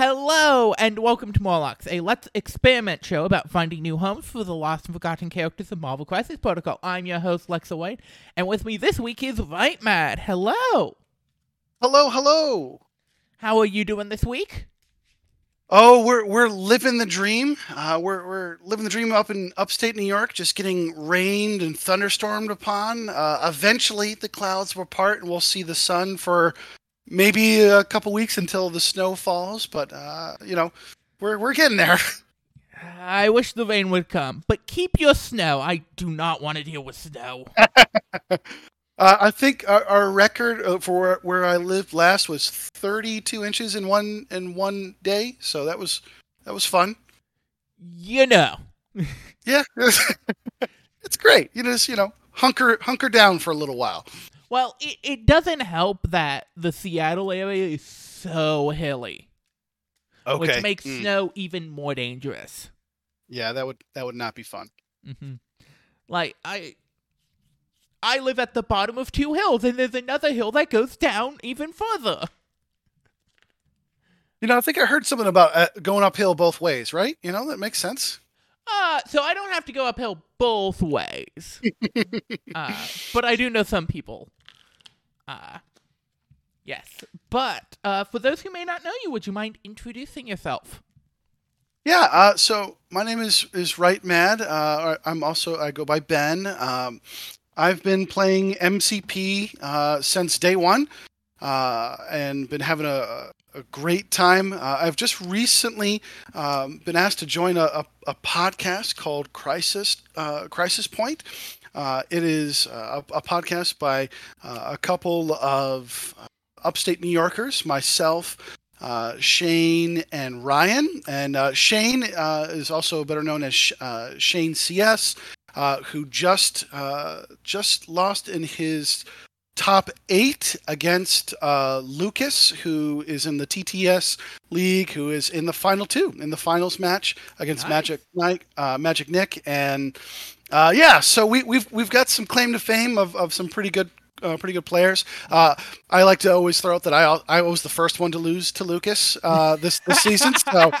Hello and welcome to Morlocks, a Let's Experiment show about finding new homes for the lost and forgotten characters of Marvel Crisis Protocol. I'm your host, Lexa White, and with me this week is Right Mad. Hello! Hello, hello. How are you doing this week? Oh, we're we're living the dream. Uh, we're we're living the dream up in upstate New York, just getting rained and thunderstormed upon. Uh, eventually, the clouds will part, and we'll see the sun for maybe a couple weeks until the snow falls. But uh, you know, we're we're getting there. I wish the rain would come, but keep your snow. I do not want to deal with snow. Uh, I think our, our record uh, for where, where I lived last was 32 inches in one in one day, so that was that was fun. You know. Yeah, it's great. You just you know hunker hunker down for a little while. Well, it, it doesn't help that the Seattle area is so hilly, Okay. which makes Mm. snow even more dangerous. Yeah, that would that would not be fun. Mm-hmm. Like I, I live at the bottom of two hills, and there's another hill that goes down even further. You know, I think I heard something about uh, going uphill both ways, right? You know, that makes sense. Uh, so I don't have to go uphill both ways. uh, but I do know some people. Uh, yes. But uh, for those who may not know you, would you mind introducing yourself? Yeah. Uh, so my name is is Right Mad. Uh, I'm also I go by Ben. Um, I've been playing MCP uh, since day one, uh, and been having a, a great time. I've just recently um, been asked to join a, a, a podcast called Crisis Crisis Point. Uh, it is uh, a, a podcast by uh, a couple of uh, upstate New Yorkers, myself, uh, Shane and Ryan. And uh, Shane uh, is also better known as Sh- uh, Shane CS, uh, who just uh, just lost in his top eight against uh, Lucas, who is in the TTS league, who is in the final two in the finals match against Nice. Magic uh, Magic Nick, and uh, yeah, so we, we've we've got some claim to fame of, of some pretty good. Uh, pretty good players. Uh, I like to always throw out that I I was the first one to lose to Lucas uh, this this season. So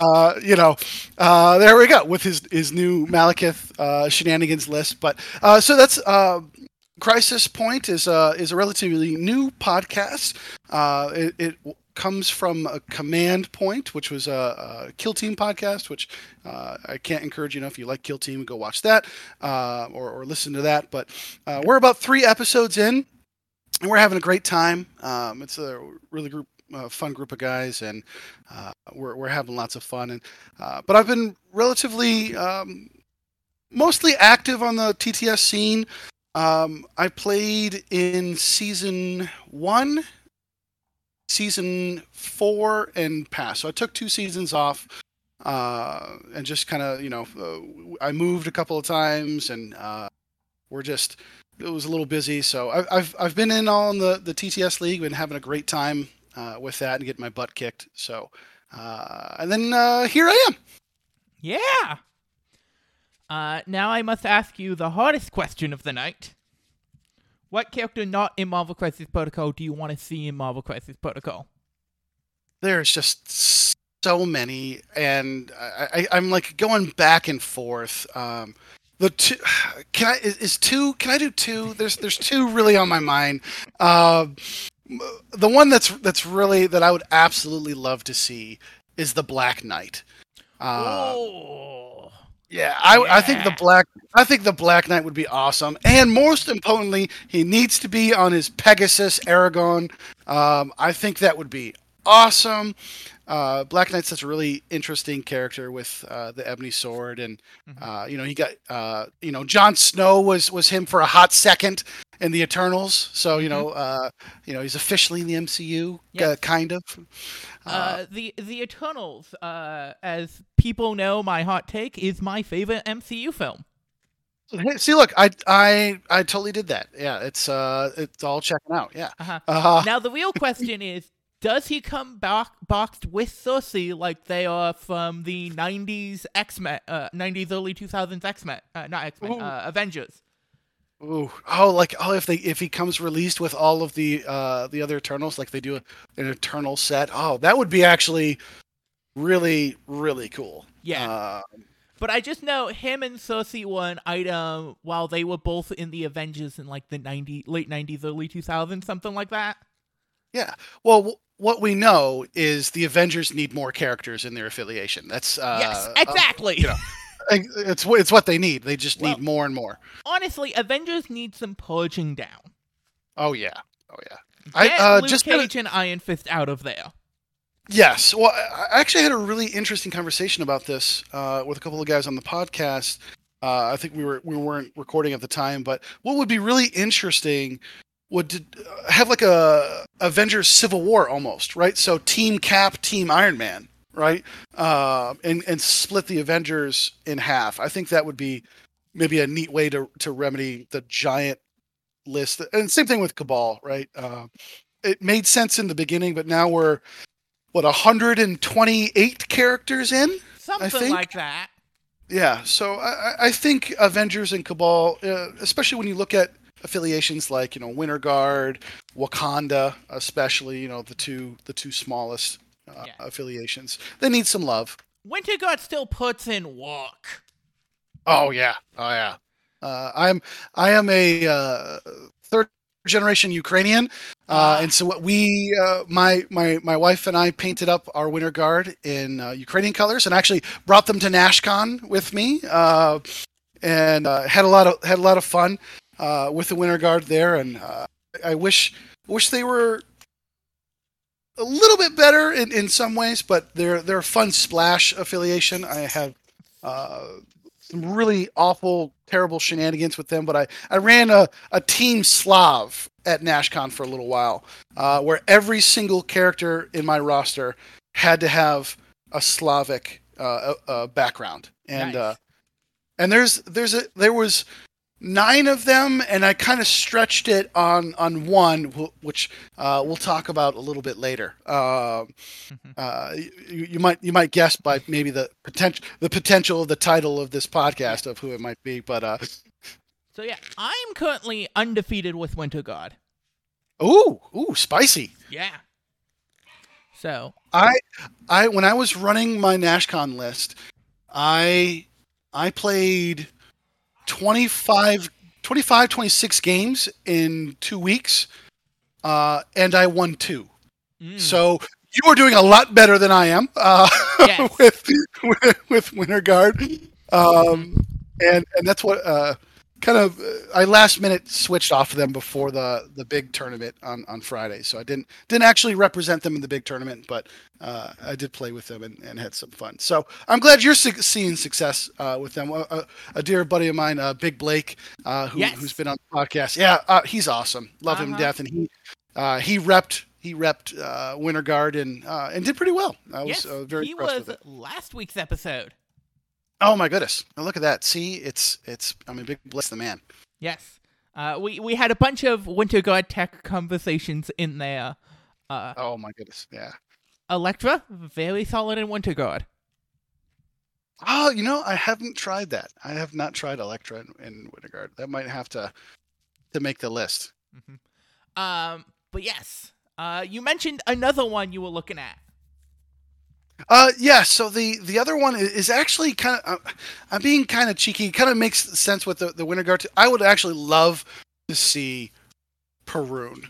uh, you know, uh, there we go with his his new Malekith uh, shenanigans list. But uh, so that's uh, Crisis Point is a is a relatively new podcast. Uh, it, it comes from a Command Point, which was a, a Kill Team podcast, which uh, I can't encourage you enough. If you like Kill Team, go watch that uh, or, or listen to that. But uh, we're about three episodes in, and we're having a great time. Um, it's a really group uh, fun group of guys, and uh, we're we're having lots of fun. And uh, but I've been relatively um, mostly active on the TTS scene. Um, I played in season one, season four, and past. So I took two seasons off. Uh, and just kind of, you know, uh, I moved a couple of times, and uh, we're just it was a little busy. So I've I've, I've been in on the the TTS league, been having a great time uh, with that, and getting my butt kicked. So uh, and then uh, here I am. Yeah. Uh, now I must ask you the hardest question of the night. What character not in Marvel Crisis Protocol do you want to see in Marvel Crisis Protocol? There's just so many, and I, I, I'm like going back and forth. Um, the two, can I is, is two? Can I do two? There's there's two really on my mind. Uh, the one that's that's really that I would absolutely love to see is the Black Knight. Uh, oh. Yeah, I, I think the black I think the Black Knight would be awesome, and most importantly, he needs to be on his Pegasus Aragorn. Um, I think that would be awesome. Uh, Black Knight's such a really interesting character with uh, the ebony sword, and Mhm. uh, you know he got uh, you know Jon Snow was was him for a hot second in the Eternals, so you know uh, you know he's officially in the MCU, uh, kind of. Uh, the the Eternals, uh, as people know, my hot take is my favorite MCU film. See, look, I I I totally did that. Yeah, it's uh, it's all checking out. Yeah. Uh-huh. Uh, now the real question is, does he come back boxed with Sersi like they are from the '90s X Men, uh, '90s early 2000s X Men, uh, not X Men, uh, Avengers? Ooh, oh, like oh, if they if he comes released with all of the uh the other Eternals, like they do an Eternal set. Oh, that would be actually really really cool. Yeah. Uh, But I just know him and Sersi were an item while they were both in the Avengers in like the 90 late 90s, early 2000s, something like that. yeah. Well, w- what we know is the Avengers need more characters in their affiliation. That's uh, yes, uh, exactly. you know. it's it's what they need. They just need Well- more and more. Honestly, Avengers need some purging down. Oh yeah. Oh yeah. I, uh, Luke just Cage and Iron Fist out of there. Yes. Well, I actually had a really interesting conversation about this uh, with a couple of guys on the podcast. Uh, I think we were we weren't recording at the time, but what would be really interesting would to uh, have like a Avengers Civil War almost, right? So Team Cap, Team Iron Man, right? Uh, and and split the Avengers in half. I think that would be maybe a neat way to to remedy the giant list. And same thing with Cabal, right? Uh, it made sense in the beginning, but now we're what 128 characters in Something think- like that. yeah so i, I- I think avengers and cabal uh, especially when you look at affiliations like you know winter guard wakanda especially you know the two the two smallest uh, Yeah. affiliations they need some love Winter Guard still puts in work. oh yeah oh yeah uh, i'm i am a uh, third generation ukrainian uh, Ah. and so what we uh, my my my wife and i painted up our winter guard in uh, ukrainian colors and actually brought them to nashcon with me uh, and uh, had a lot of had a lot of fun uh, with the winter guard there and uh, i wish wish they were a little bit better in, in some ways but they're they're a fun splash affiliation i have uh, some really awful, terrible shenanigans with them. But I, I ran a, a team Slav at NashCon for a little while, uh, where every single character in my roster had to have a Slavic uh, uh, background, and Nice. uh, and there's there's a there was nine of them, and I kind of stretched it on on one, which uh, we'll talk about a little bit later. Um Mhm. uh, you, you might you might guess by maybe the potential the potential of the title of this podcast of who it might be, but uh, So yeah, I'm currently undefeated with Winter Guard. ooh ooh spicy. Yeah. So I I when I was running my Nashcon list, I I played 25 25 26 games in 2 weeks. Uh, and I won 2. mm, So you are doing a lot better than I am uh, Yes. with, with with Winter Guard, um, and and that's what uh, kind of uh, I last minute switched off of them before the the big tournament on on Friday. So I didn't didn't actually represent them in the big tournament, but uh, I did play with them and, and had some fun. So I'm glad you're su- seeing success uh, with them. A, a, a dear buddy of mine, uh, Big Blake, uh, who, Yes. who's been on the podcast. Yeah, uh, he's awesome. Love him Uh-huh. death, and he uh, he repped he repped uh, Winter Guard and uh, and did pretty well. I was yes, uh, very he impressed was with it. last week's episode. Oh my goodness! Now look at that. See, it's it's. I mean, big bless the man. Yes. Uh, we we had a bunch of Winter Guard tech conversations in there. Uh, Oh my goodness. Yeah. Elektra, very solid in Winter Guard. Oh, you know, I haven't tried that. I have not tried Elektra in, in Winter Guard. That might have to to make the list. Um, but yes, uh, you mentioned another one you were looking at. Uh, yeah. So the the other one is, actually kind of. Uh, I'm being kind of cheeky. Kind of makes sense with the the Winter Guard. Too. I would actually love to see Perun.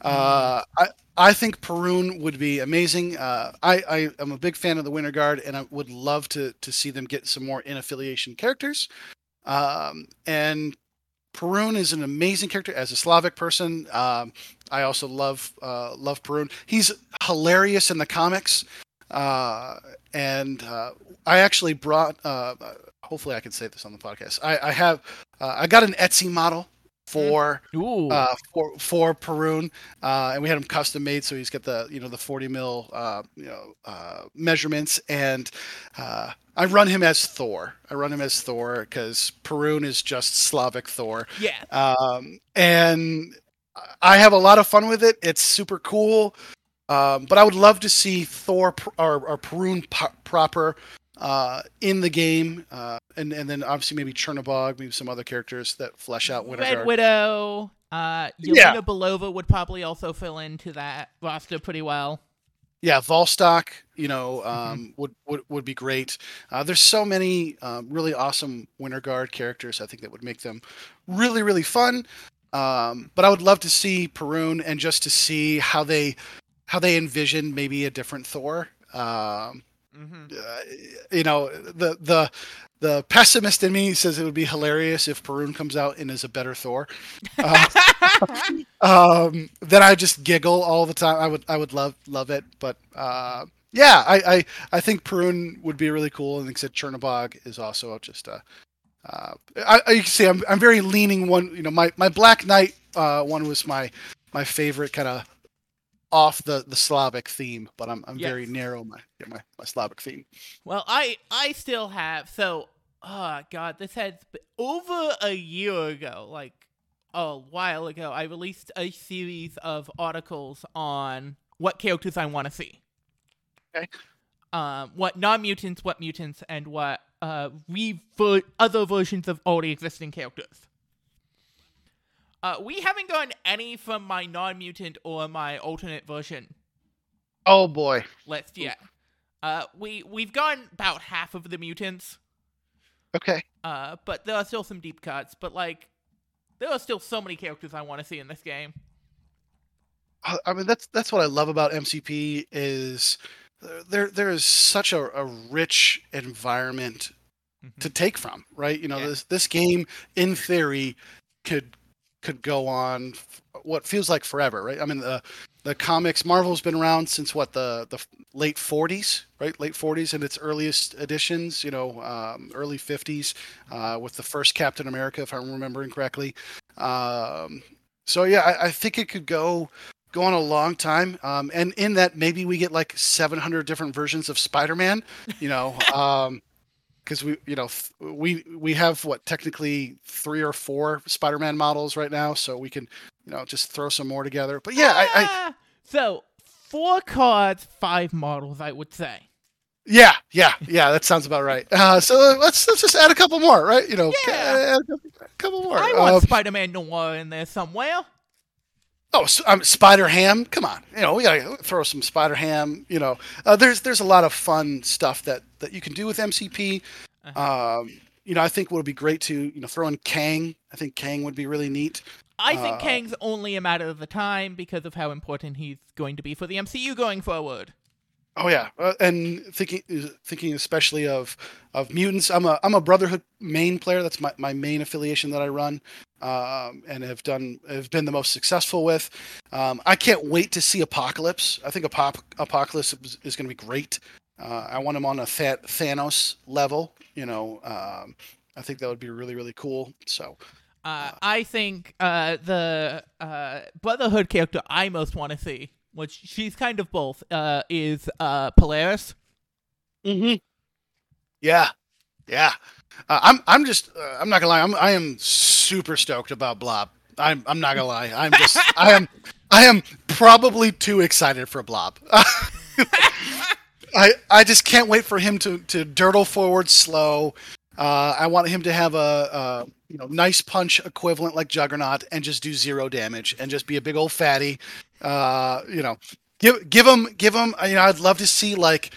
Uh, I I think Perun would be amazing. Uh, I I am a big fan of the Winter Guard, and I would love to to see them get some more in affiliation characters. Um, and Perun is an amazing character as a Slavic person. Um, I also love uh, love Perun. He's hilarious in the comics, uh, and uh, I actually brought. Uh, hopefully, I can say this on the podcast. I, I have uh, I got an Etsy model for uh, for for Perun, uh, and we had him custom made, so he's got the you know the 40 mil uh, you know uh, measurements, and uh, I run him as Thor. I run him as Thor because Perun is just Slavic Thor, yeah. um, and I have a lot of fun with it. It's super cool, um, but I would love to see Thor or, or Perun po- proper. Uh, in the game, uh, and and then obviously maybe Chernobog, maybe some other characters that flesh out Winterguard. Red Winterguard. Widow. Uh, Yelena Yeah. Belova would probably also fill into that roster pretty well. yeah, Vostok, you know, um, would, would would be great. Uh, there's so many um, really awesome Winter Guard characters. I think that would make them really really fun. Um, but I would love to see Perun and just to see how they how they envision maybe a different Thor. Um, hmm uh, you know, the the the pessimist in me says it would be hilarious if Perun comes out and is a better Thor. Uh, um, then I just giggle all the time. I would I would love love it, but uh, yeah, I, I I think Perun would be really cool, and except Chernobog is also just a. Uh, I, I you can see I'm I'm very leaning one. You know, my my Black Knight uh, one was my my favorite kind of off the the Slavic theme, but I'm I'm very narrow my yeah, my my Slavic theme. Well, I I still have so. Oh God, this has been over a year ago, like a while ago. I released a series of articles on what characters I want to see. Okay. Um, what non-mutants, what mutants, and what uh rever- other versions of already existing characters. Uh, we haven't gotten any from my non-mutant or my alternate version Oh boy. list yet. Uh, we we've gotten about half of the mutants. Okay. Uh, but there are still some deep cuts. But like, there are still so many characters I want to see in this game. Uh, I mean that's that's what I love about MCP is there there is such a, a rich environment to take from, right? You know, Yeah. this this game in theory could could go on f- what feels like forever, right? I mean the the comics Marvel's been around since what the the late 40s, right? Late 40s in its earliest editions, you know, um, early 50s uh, with the first Captain America, if I'm remembering correctly. Um, so yeah, I, I think it could go go on a long time, um, and in that maybe we get like 700 different versions of Spider-Man, you know. Because we you know th- we we have what technically three or four spider-man models right now so we can you know just throw some more together but yeah I, I Ah! so four cards, five models, I would say. yeah yeah yeah that sounds about right uh, so let's let's just add a couple more right you know Yeah. add a couple- couple more I want Um, Spider-Man Noir in there somewhere. Oh, um, Spider Ham! Come on, you know we gotta throw some Spider Ham. You know, uh, there's there's a lot of fun stuff that that you can do with MCP. Uh-huh. Um, you know, I think it would be great to you know throw in Kang. I think Kang would be really neat. I think uh, Kang's only a matter of the time because of how important he's going to be for the MCU going forward. Oh yeah, uh, and thinking thinking especially of of mutants. I'm a I'm a Brotherhood main player. That's my, my main affiliation that I run, um, and have done have been the most successful with. Um, I can't wait to see Apocalypse. I think Apop- Apocalypse is, is going to be great. Uh, I want him on a Th- Thanos level. You know, um, I think that would be really really cool. So Uh, I think uh, the uh, Brotherhood character I most want to see, which she's kind of both, uh, is uh, Polaris. Mm-hmm. Yeah, yeah. Uh, I'm I'm just uh, I'm not gonna lie. I'm I am super stoked about Blob. I'm I'm not gonna lie. I'm just I am I am probably too excited for Blob. I I just can't wait for him to to dirtle forward slow. Uh, I want him to have a, a you know nice punch equivalent like Juggernaut and just do zero damage and just be a big old fatty. Uh, you know, give give him give him. You know, I'd love to see like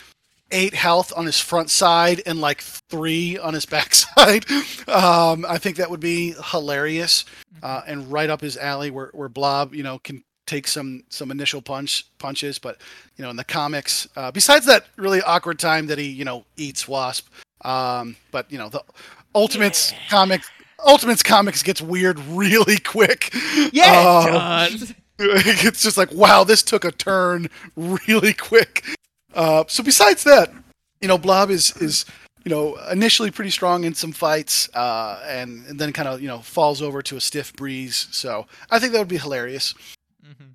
eight health on his front side and like three on his back side. Um, I think that would be hilarious uh, and right up his alley where, where Blob, you know, can take some some initial punch punches. But you know, in the comics, uh, besides that really awkward time that he you know eats Wasp, um, but you know the Ultimates Yeah. comic. Ultimates comics gets weird really quick. Yeah, Um. it's just like wow this took a turn really quick. Uh, so besides that you know blob is is you know initially pretty strong in some fights uh, and, and then kind of you know falls over to a stiff breeze. So i think that would be hilarious. Mm-hmm.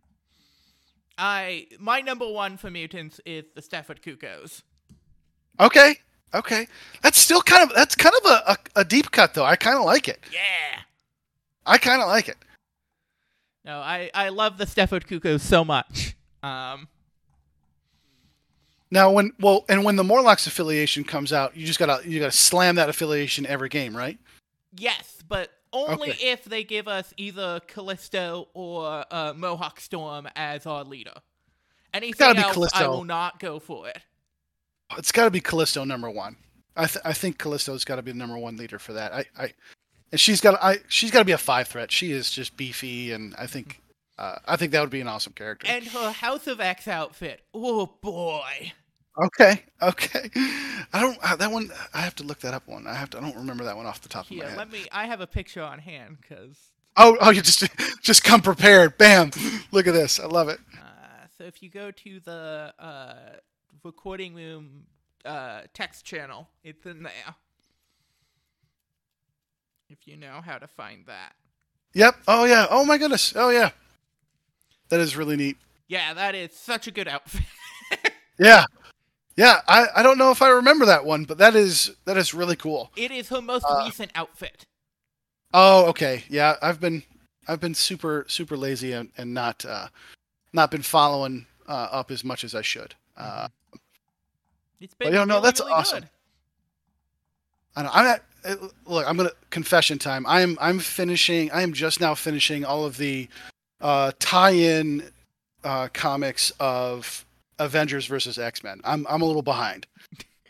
I my number one for mutants is the Stepford Cuckoos. okay okay. That's still kind of that's kind of a, a, a deep cut though. I kind of like it. Yeah. i kind of like it No, I I love the Stepford Cuckoos so much. Um, now when well and when the morlocks affiliation comes out you just gotta you gotta slam that affiliation every game right yes, but only Okay. if they give us either Callisto or uh, Mohawk Storm as our leader. Anything else, I will not go for it. It's got to be Callisto number one. I th- I think Callisto's got to be the number one leader for that. I, I and she's got I she's got to be a five threat. She is just beefy, and I think uh, I think that would be an awesome character. And her House of X outfit. Oh boy. okay, okay. I don't uh, that one. I have to look that up. One. I have to. I don't remember that one off the top of my Here, head. let me. I have a picture on hand because. Oh, oh, you just just come prepared. Bam! Look at this. I love it. Uh, so if you go to the uh, recording room uh, text channel, it's in there. If you know how to find that. Yep. Oh yeah. Oh my goodness. Oh yeah. That is really neat. Yeah, that is such a good outfit. Yeah. Yeah. I, I don't know if I remember that one, but that is that is really cool. it is her most Uh, recent outfit. Oh, okay. Yeah, I've been I've been super super lazy and, and not uh not been following uh, up as much as I should. Uh It's but been you know, no, that's really awesome. good. I don't, I'm uh, look. I'm gonna confession time. I'm I'm finishing. I am just now finishing all of the uh, tie-in uh, comics of Avengers versus X Men. I'm I'm a little behind.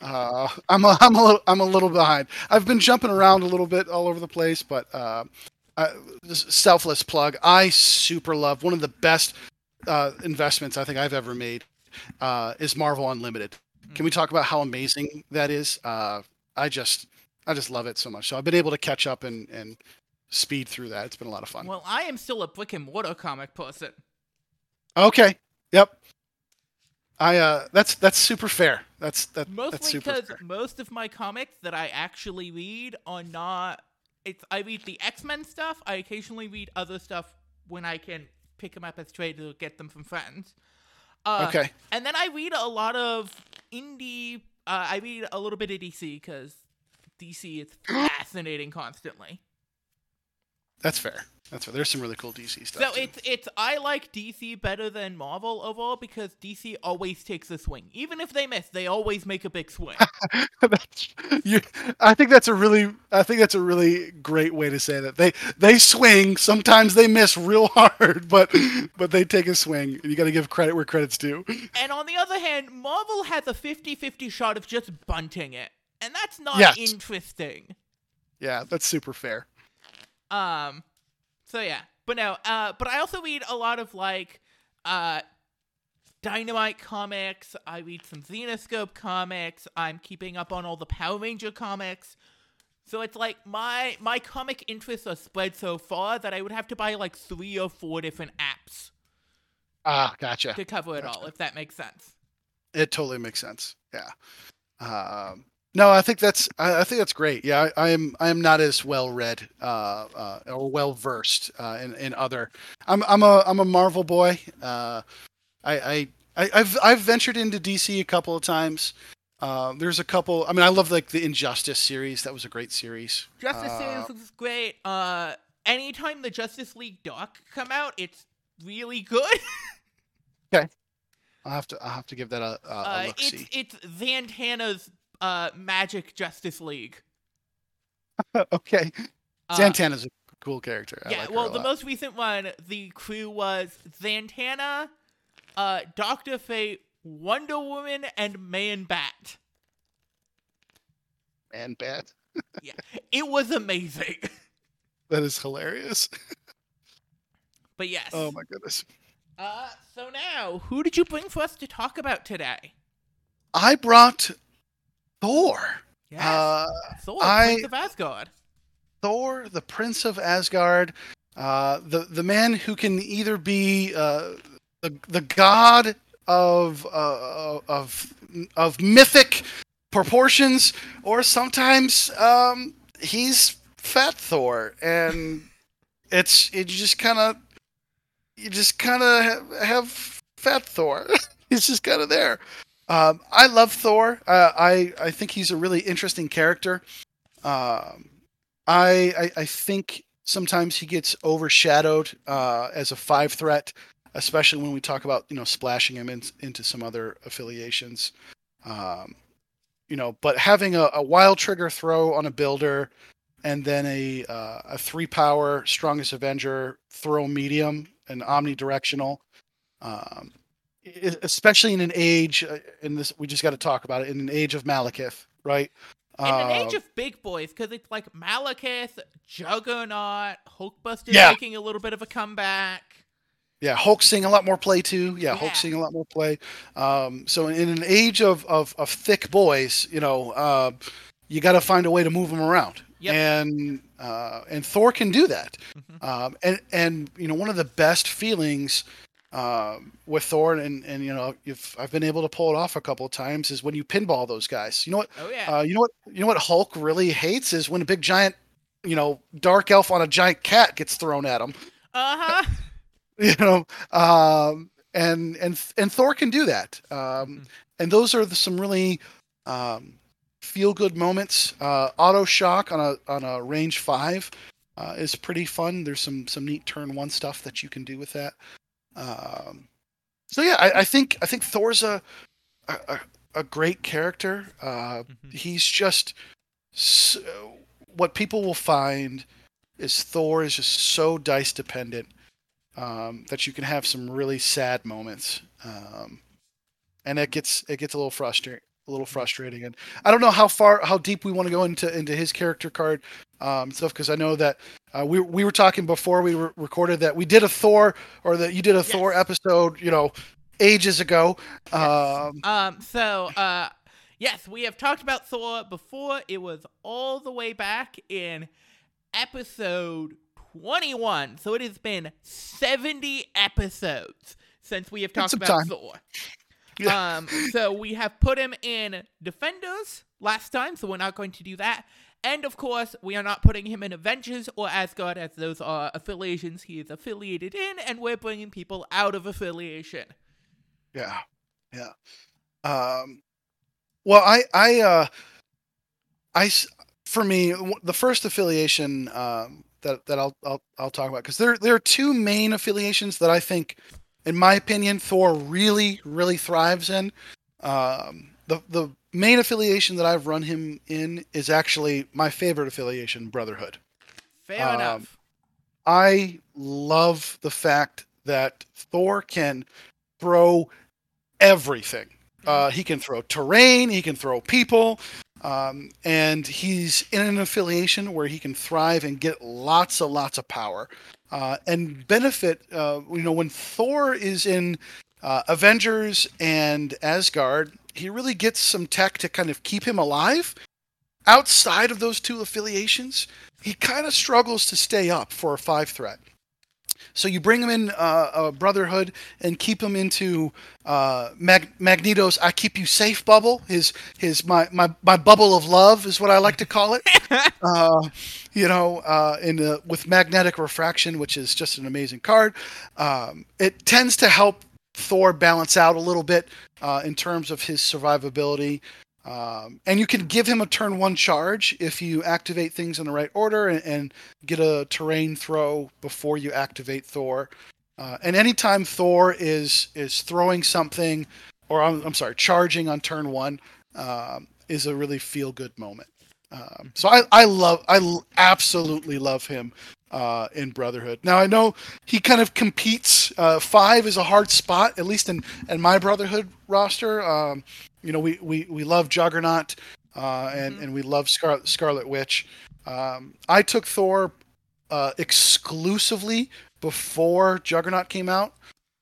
Uh, I'm a, I'm a little I'm a little behind. I've been jumping around a little bit all over the place, but uh, this selfless plug. I super love one of the best uh, investments I think I've ever made uh, is Marvel Unlimited. Can we talk about how amazing that is? Uh, I just I just love it so much. So I've been able to catch up and and speed through that. It's been a lot of fun. Well, I am still a brick and mortar comic person. Okay. Yep. I uh that's that's super fair. That's that that's Mostly super because fair. most of my comics that I actually read are not. It's I read the X Men stuff. I occasionally read other stuff when I can pick them up as trade or get them from friends. Uh, Okay. And then I read a lot of indie. Uh, I read a little bit of DC because DC is fascinating constantly. That's fair. That's fair. There's some really cool DC stuff. So too. it's it's I like DC better than Marvel overall because DC always takes a swing. Even if they miss, they always make a big swing. you, I think that's a really I think that's a really great way to say that. They they swing, sometimes they miss real hard, but but they take a swing. You got to give credit where credit's due. And on the other hand, Marvel has a 50-50 shot of just bunting it. And that's not Yes. interesting. Yeah, that's super fair. Um so yeah. But no, uh but I also read a lot of like uh Dynamite comics, I read some Zenescope comics, I'm keeping up on all the Power Ranger comics. So it's like my my comic interests are spread so far that I would have to buy like 3 or 4 different apps Ah, gotcha. to cover it all if that makes sense. It totally makes sense. Yeah. Um, no, I think that's I, I think that's great. Yeah, I, I am I am not as well read uh, uh, or well versed uh, in in other. I'm I'm a I'm a Marvel boy. Uh, I, I I I've I've ventured into DC a couple of times. Uh, there's a couple. I mean, I love like the Injustice series. That was a great series. Justice Uh, Series was great. Uh, anytime the Justice League doc come out, it's really good. Okay. I'll have to I'll have to give that a, a, a look it's it's Zatanna's uh Magic Justice League. okay, Uh, Zatanna's a cool character. I yeah, like well, the most recent one, the crew was Zatanna, uh, Doctor Fate, Wonder Woman, and Man Bat. Man Bat? Yeah, it was amazing. That is hilarious. but yes. Oh my goodness. Uh, so now, who did you bring for us to talk about today? I brought Thor. Yes, Uh, Thor, I- Prince of Asgard. Thor, the Prince of Asgard, uh, the the man who can either be uh, the the god of uh, of of mythic proportions, or sometimes um, he's Fat Thor, and it's it just kind of you just kind of have, have Fat Thor. he's just kind of there. Um, I love Thor. Uh, I I think he's a really interesting character. Um, I, I I think sometimes he gets overshadowed uh, as a five threat, especially when we talk about you know splashing him in, into some other affiliations. Um, you know, but having a, a wild trigger throw on a builder, and then a uh, a three power strongest Avenger throw medium and omnidirectional. Um, especially in an age, uh, in this, we just got to talk about it, in an age of Malekith, right? In an age Um, of big boys, because it's like Malekith, Juggernaut, Hulkbuster Yeah. making a little bit of a comeback. Yeah, Hulk seeing a lot more play too. Yeah, Yeah. Hulk seeing a lot more play. Um, so in an age of, of, of thick boys, you know, uh, you got to find a way to move them around. Yep. And uh, and Thor can do that. Mm-hmm. Um, and and you know one of the best feelings um, with Thor, and and you know if I've been able to pull it off a couple of times, is when you pinball those guys. You know what? Oh yeah. Uh, you know what? You know what Hulk really hates is when a big giant, you know, dark elf on a giant cat gets thrown at him. Uh huh. you know um and and and thor can do that um Mhm. and those are the, some really um feel good moments uh auto shock on a on a range five uh, is pretty fun there's some some neat turn one stuff that you can do with that um so yeah i, I think i think thor's a a, a- great character uh Mhm. he's just so, what people will find is Thor is just so dice dependent um, that you can have some really sad moments, um, and it gets it gets a little frustrating. A little frustrating, and I don't know how far, how deep we want to go into into his character card um, stuff because I know that uh, we we were talking before we re- recorded that we did a Thor or that you did a Thor episode, you know, ages ago. Yes. Um, Um, so, uh, yes, we have talked about Thor before. It was all the way back in episode 21. So it has been 70 episodes since we have talked about time. Thor. Yeah. Um, so we have put him in Defenders last time, so we're not going to do that. And of course, we are not putting him in Avengers or Asgard, as those are affiliations he is affiliated in, and we're bringing people out of affiliation. Yeah, yeah. Um, well, I, I, uh, I, s- for me, the first affiliation um, that that I'll I'll, I'll talk about because there there are two main affiliations that I think, in my opinion, Thor really really thrives in. Um, the the main affiliation that I've run him in is actually my favorite affiliation, Brotherhood. Fair Um, enough. I love the fact that Thor can throw everything. Uh, he can throw terrain, he can throw people, um, and he's in an affiliation where he can thrive and get lots and lots of power uh, and benefit. Uh, you know, when Thor is in uh, Avengers and Asgard, he really gets some tech to kind of keep him alive. Outside of those two affiliations, he kind of struggles to stay up for a five threat. So you bring him in uh, a Brotherhood and keep him into uh, Mag- Magneto's "I keep you safe" bubble. His his my, my my bubble of love is what I like to call it. uh, you know, uh, in uh, with magnetic refraction, which is just an amazing card. Um, it tends to help Thor balance out a little bit uh, in terms of his survivability. Um, and you can give him a turn one charge if you activate things in the right order and, and get a terrain throw before you activate Thor. Uh, and anytime Thor is is throwing something, or I'm, I'm sorry, charging on turn one, um, is a really feel good moment. Um, so I, I love I absolutely love him uh, in Brotherhood. Now I know he kind of competes. Uh, five is a hard spot, at least in in my Brotherhood roster. Um, you know, we, we, we love Juggernaut uh, and Mhm. and we love Scar- Scarlet Witch. Um, I took Thor uh, exclusively before Juggernaut came out.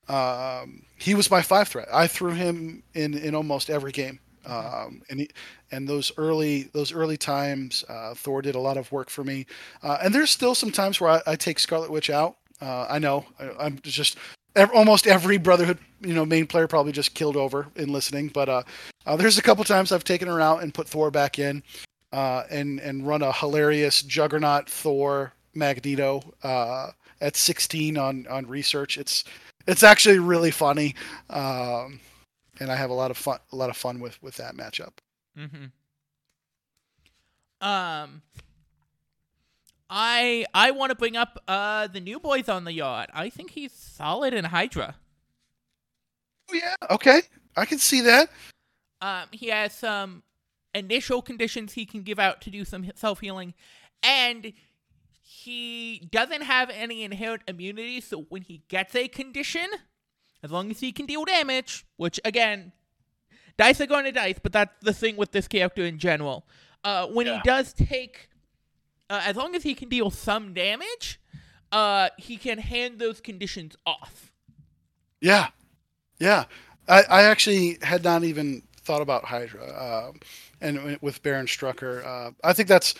Um, he was my five threat. I threw him in in almost every game. Um, and he, and those early those early times, uh, Thor did a lot of work for me. Uh, and there's still some times where I, I take Scarlet Witch out. Uh, I know I, I'm just almost every Brotherhood you know main player probably just killed over in listening, but uh, uh, there's a couple times I've taken her out and put Thor back in, uh, and and run a hilarious Juggernaut Thor Magneto at 16 on on research. It's it's actually really funny, um, and I have a lot of fun a lot of fun with with that matchup. Mm-hmm. Um, I I want to bring up uh the new boys on the yard. I think he's solid in Hydra. Oh, yeah, okay, I can see that. Um, he has some initial conditions he can give out to do some self healing, and he doesn't have any inherent immunity. So when he gets a condition, as long as he can deal damage, which again, dice are going to dice, but that's the thing with this character in general. Uh, when Yeah. he does take, uh, as long as he can deal some damage, uh, he can hand those conditions off. Yeah, yeah. I, I actually had not even thought about Hydra, um, and with Baron Strucker, uh, I think that's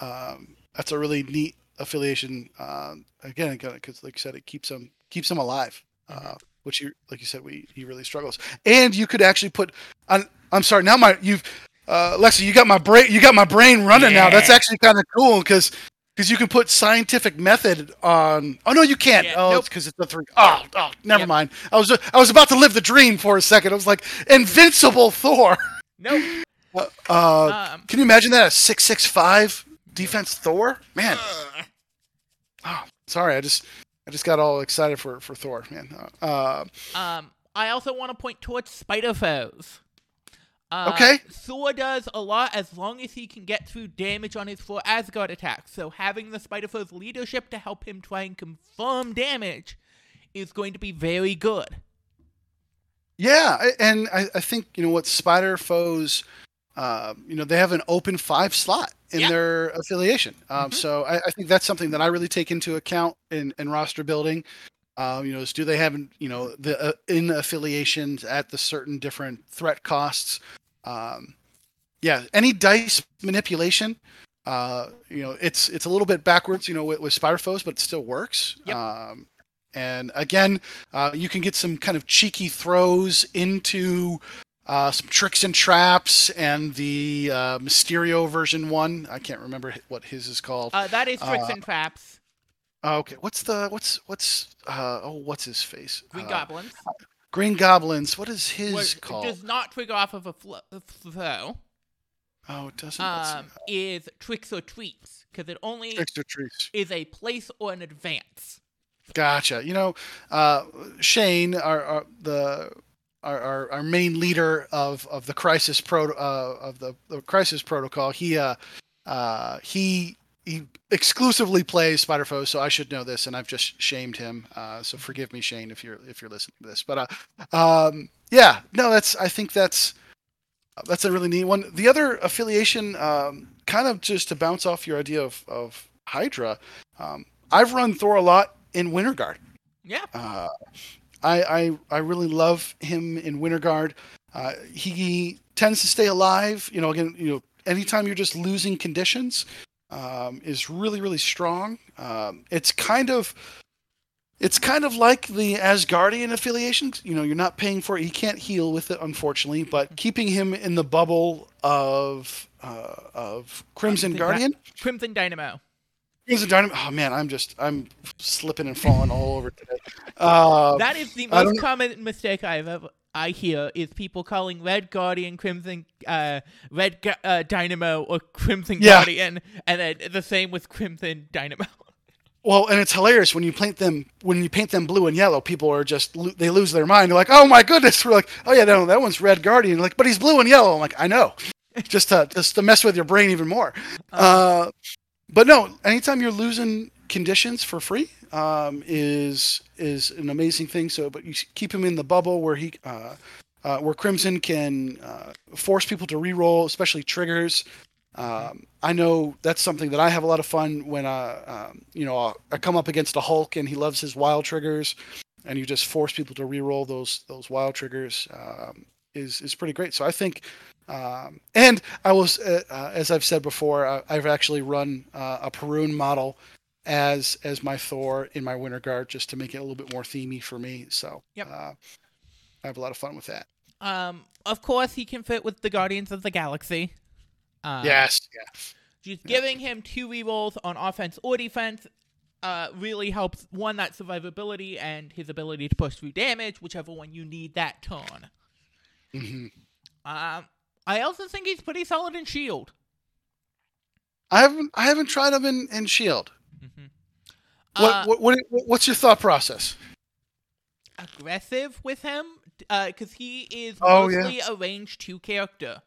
um, that's a really neat affiliation. Um, again, because like you said, it keeps him keeps him alive, uh, which you like you said, we he really struggles. And you could actually put. On, I'm sorry, now my you've uh, Lexi, you got my brain you got my brain running now. That's actually kind of cool because. Because you can put scientific method on. Oh no, you can't. Yeah, oh, nope. it's because it's a three. Oh, oh, never Yep. mind. I was I was about to live the dream for a second. I was like, invincible Thor. Nope. Uh, uh, Um, can you imagine that? A six six five defense Thor? Man, oh, sorry, I just I just got all excited for for Thor, man. Uh, Um, I also want to point towards spider foes. Uh, Okay. Thor does a lot as long as he can get through damage on his four Asgard attacks. So having the spider foe's leadership to help him try and confirm damage is going to be very good. yeah, and I, I think you know what Spider Foes, uh, you know, they have an open five slot in Yeah. their affiliation. Um, Mhm. So I, I think that's something that I really take into account in, in roster building. Uh, you know, is do they have you know the uh, in affiliations at the certain different threat costs? Um, yeah, any dice manipulation. Uh, you know, it's it's a little bit backwards, you know, with, with Spider Foes, but it still works. Yep. Um, and again, uh, you can get some kind of cheeky throws into uh, some tricks and traps, and the uh, Mysterio version one. I can't remember what his is called. Uh, that is tricks Uh, and traps. Oh, okay, what's the what's what's uh, oh what's his face? Green Uh, goblins. Green Goblins. What is his Which called? does not trigger off of a fl- a flow. Oh, it doesn't. Um, is tricks or treats because it only Tricks or treats. is a place or an advance. Gotcha. You know, uh, Shane, our, our the our, our, our main leader of, of the crisis pro uh, of the, the crisis protocol. He uh, uh, he he exclusively plays Spider Foe, so I should know this, and I've just shamed him. Uh, so forgive me, Shane, if you're if you're listening to this. But uh, um, yeah, no, that's I think that's that's a really neat one. The other affiliation, um, kind of just to bounce off your idea of of Hydra, um, I've run Thor a lot in Winter Guard. Yeah. I, I I really love him in Winter Guard. Uh, he tends to stay alive. You know, again, you know, anytime you're just losing conditions, um, is really really strong. Um, it's kind of it's kind of like the Asgardian affiliations. You know, you're not paying for it. He can't heal with it, unfortunately, but keeping him in the bubble of uh, of Crimson Guardian. Crimson Dynamo. Crimson Dynamo. Oh man, I'm just I'm slipping and falling all over today. Uh, That is the most common mistake I've ever I hear is people calling Red Guardian Crimson uh Red uh, Dynamo or Crimson Yeah. Guardian and then the same with Crimson Dynamo. Well, and it's hilarious when you paint them when you paint them blue and yellow. People are just they lose their mind. They're like, "Oh my goodness!" We're like, "Oh yeah, no, that one's red guardian." Like, but he's blue and yellow. I'm like, "I know," just to just to mess with your brain even more. Uh, but no, anytime you're losing conditions for free um, is is an amazing thing. So, but you keep him in the bubble where he uh, uh, where Crimson can uh, force people to re-roll, especially triggers. Um, I know that's something that I have a lot of fun when uh, um, you know uh, I come up against a Hulk and he loves his wild triggers, and you just force people to re-roll those those wild triggers um, is is pretty great. So I think, um, and I was uh, uh, as I've said before, I, I've actually run uh, a Perun model as as my Thor in my Winter Guard just to make it a little bit more themey for me. So Yep. uh, I have a lot of fun with that. Um of course he can fit with the Guardians of the Galaxy. Um, yes, yeah. Just giving him two rerolls on offense or defense uh, really helps one that survivability and his ability to push through damage, whichever one you need that turn. Hmm Um, I also think he's pretty solid in shield. I haven't I haven't tried him in, in Shield. Mm-hmm. What, Uh, what what what's your thought process? aggressive with him because he is Oh, yeah. mostly a range two character.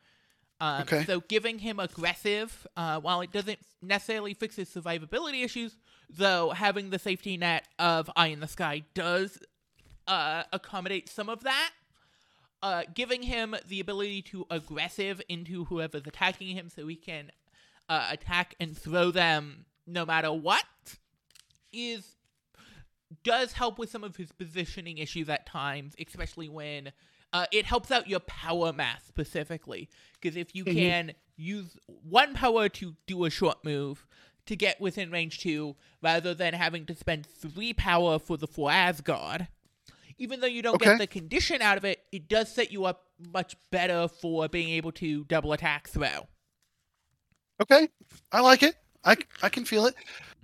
Um, Okay. So giving him aggressive, uh, while it doesn't necessarily fix his survivability issues, though having the safety net of Eye in the Sky does uh, accommodate some of that, uh, giving him the ability to aggressive into whoever's attacking him, so he can uh, attack and throw them no matter what, is does help with some of his positioning issues at times, especially when uh, it helps out your power mass specifically. Because if you Mhm. can use one power to do a short move to get within range two, rather than having to spend three power for the for Asgard, even though you don't Okay. get the condition out of it, it does set you up much better for being able to double attack throw. Okay, I like it. I, I can feel it.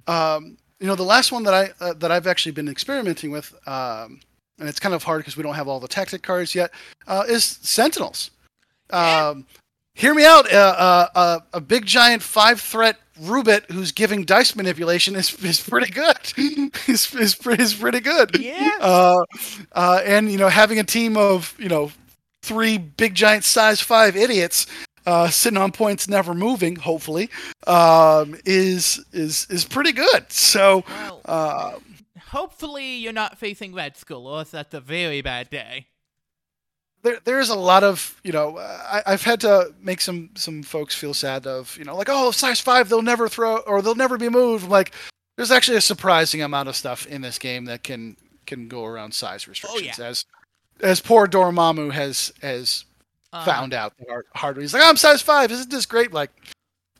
Um, you know, the last one that I uh, that I've actually been experimenting with, um, and it's kind of hard because we don't have all the tactic cards yet, uh, is Sentinels. Yeah. Hear me out. Uh, uh, uh, a big giant five threat Rubit who's giving dice manipulation is, is pretty good. is, is, is pretty good. Yeah. Uh, uh, and you know, having a team of you know three big giant size five idiots uh, sitting on points, never moving, hopefully, um, is is is pretty good. So, Well, uh, hopefully you're not facing Red Skull, or that's a very bad day. There there's a lot of you know I, I've had to make some some folks feel sad of you know like oh size five they'll never throw or they'll never be moved. I'm like there's actually a surprising amount of stuff in this game that can can go around size restrictions as as poor Dormammu has has Uh, found out hard, hard way. He's like, I'm size five. Isn't this great? Like,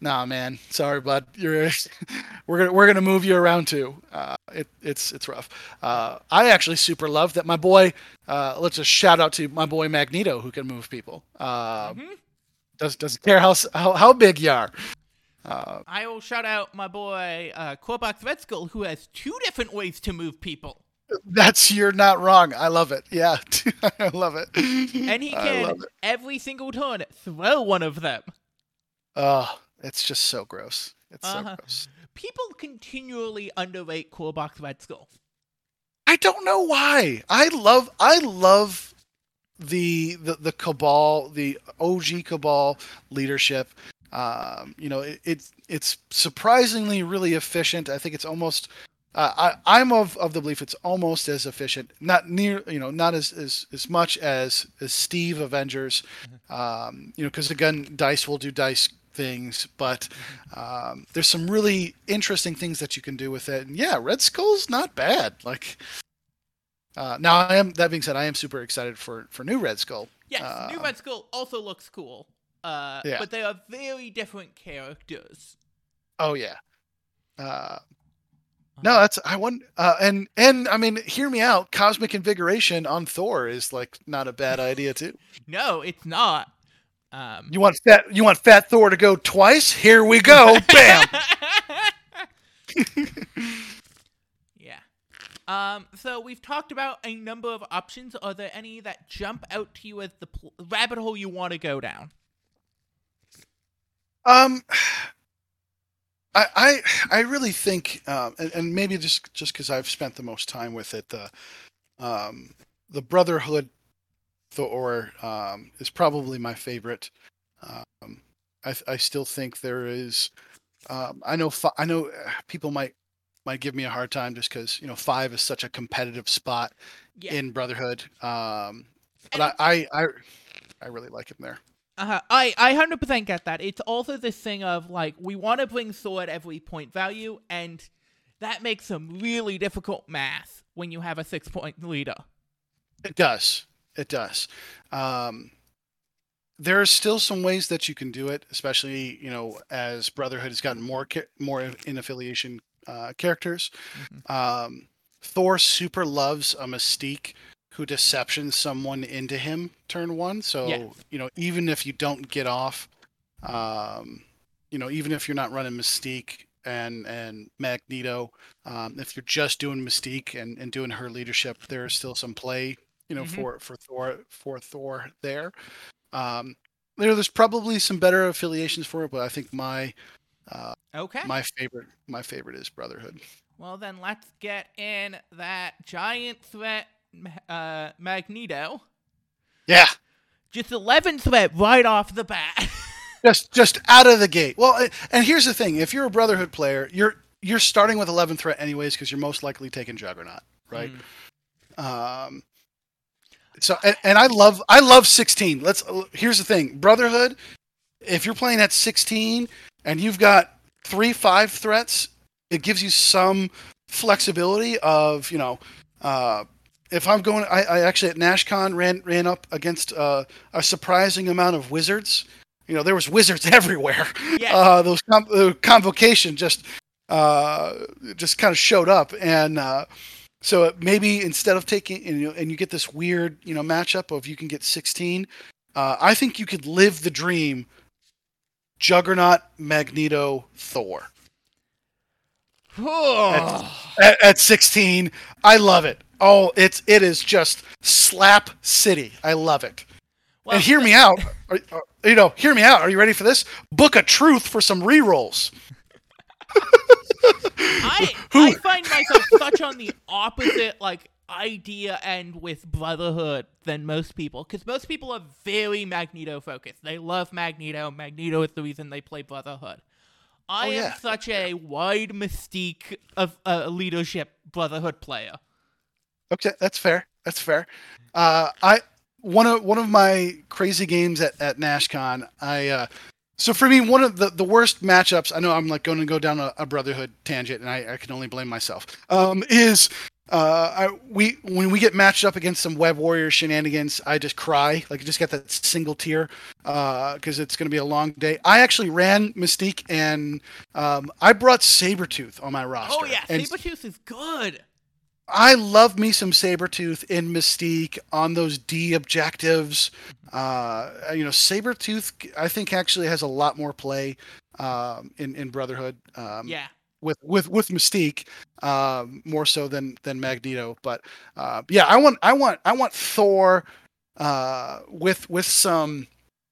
nah, man. Sorry, bud. You're we're gonna we're gonna move you around too. Uh, it, it's it's rough. Uh, I actually super love that my boy. Uh, let's just shout out to my boy Magneto who can move people. Uh, mhm. does doesn't care how how, how big you are. Uh, I will shout out my boy uh, Red who has two different ways to move people, that's you're not wrong. I love it. Yeah, I love it. and he can every single turn throw one of them. Oh, it's just so gross. It's so Uh-huh. gross. People continually underrate Korbox Red Skull. I don't know why. I love I love the the, the cabal, the OG cabal leadership. Um, you know, it, it's it's surprisingly really efficient. I think it's almost uh, I I'm of, of the belief it's almost as efficient, not near you know not as as, as much as as Steve Avengers. Um, you know, because again, dice will do dice things, but um, there's some really interesting things that you can do with it. And yeah, Red Skull's not bad. Like uh, now, I am. That being said, I am super excited for for new Red Skull. Yes, New Um, Red Skull also looks cool. Uh, Yeah. but they are very different characters. Oh yeah. Uh, no, that's I want uh, and and I mean, hear me out. Cosmic invigoration on Thor is like not a bad idea too. No, it's not. Um, You want fat? You want Fat Thor to go twice? Here we go. Bam. yeah. Um, so we've talked about a number of options. Are there any that jump out to you as the pl- rabbit hole you want to go down? Um, I I I really think, um, and, and maybe just just because I've spent the most time with it, the um the Brotherhood Thor um is probably my favorite. Um, I I still think there is. Um, I know I know uh, people might might give me a hard time just because you know five is such a competitive spot Yeah. in Brotherhood. Um, but I, I I I really like him there. Uh-huh. I I hundred percent get that. It's also this thing of like we want to bring Thor at every point value, and that makes some really difficult math when you have a six point leader. It does. It does. Um, there are still some ways that you can do it, especially you know as Brotherhood has gotten more more in affiliation uh, characters. Mhm. Um, Thor super loves a Mystique who deceptions someone into him turn one. So Yeah. you know even if you don't get off, um, you know even if you're not running Mystique and and Magneto, um, if you're just doing Mystique and, and doing her leadership, there is still some play you know Mhm. for for Thor for Thor there. Um, there, there's probably some better affiliations for it, but I think my uh, Okay. my favorite my favorite is Brotherhood. well then, let's get in that giant threat, uh, Magneto. Yeah, Just eleven threat right off the bat. just just out of the gate. Well, and here's the thing: if you're a Brotherhood player, you're you're starting with 11 threat anyways because you're most likely taking Juggernaut, right? Mm. Um, So and, and I love I love 16. Let's here's the thing. Brotherhood, if you're playing at 16 and you've got 3 5 threats, it gives you some flexibility of, you know, uh if I'm going, I, I actually at NashCon ran ran up against uh, a surprising amount of wizards. You know, there was wizards everywhere. Yeah. Uh, those com- the convocation just uh, just kind of showed up, and uh, so maybe instead of taking and you, and you get this weird you know matchup of you can get 16, uh, I think you could live the dream. Juggernaut, Magneto, Thor at, at 16. I love it. Oh, it's it is just slap city. I love it. Well, and hear me out. Are, are- you know, hear me out. Are you ready for this? Book a truth for some re-rolls. I I find myself such on the opposite like idea and with Brotherhood than most people because most people are very Magneto focused. They love Magneto. Magneto is the reason they play Brotherhood. I Oh, am such a wide mystique of a leadership Brotherhood player. Okay, that's fair. That's fair. Uh, I one of one of my crazy games at at NashCon. I uh, so for me one of the the worst matchups. I know I'm like going to go down a, a Brotherhood tangent, and I, I can only blame myself. Um, is uh, I, we when we get matched up against some Web Warrior shenanigans, I just cry. Like I just get that single tear because it's going to be a long day. I actually ran Mystique, and um, I brought Sabretooth on my roster. Oh yeah, and Sabretooth is good. I love me some Sabretooth in Mystique on those D objectives. Uh, you know, Sabretooth, I think, actually has a lot more play um, in, in Brotherhood. Um, Yeah. With, with with Mystique, um, more so than than Magneto, but uh, yeah, I want I want I want Thor uh, with with some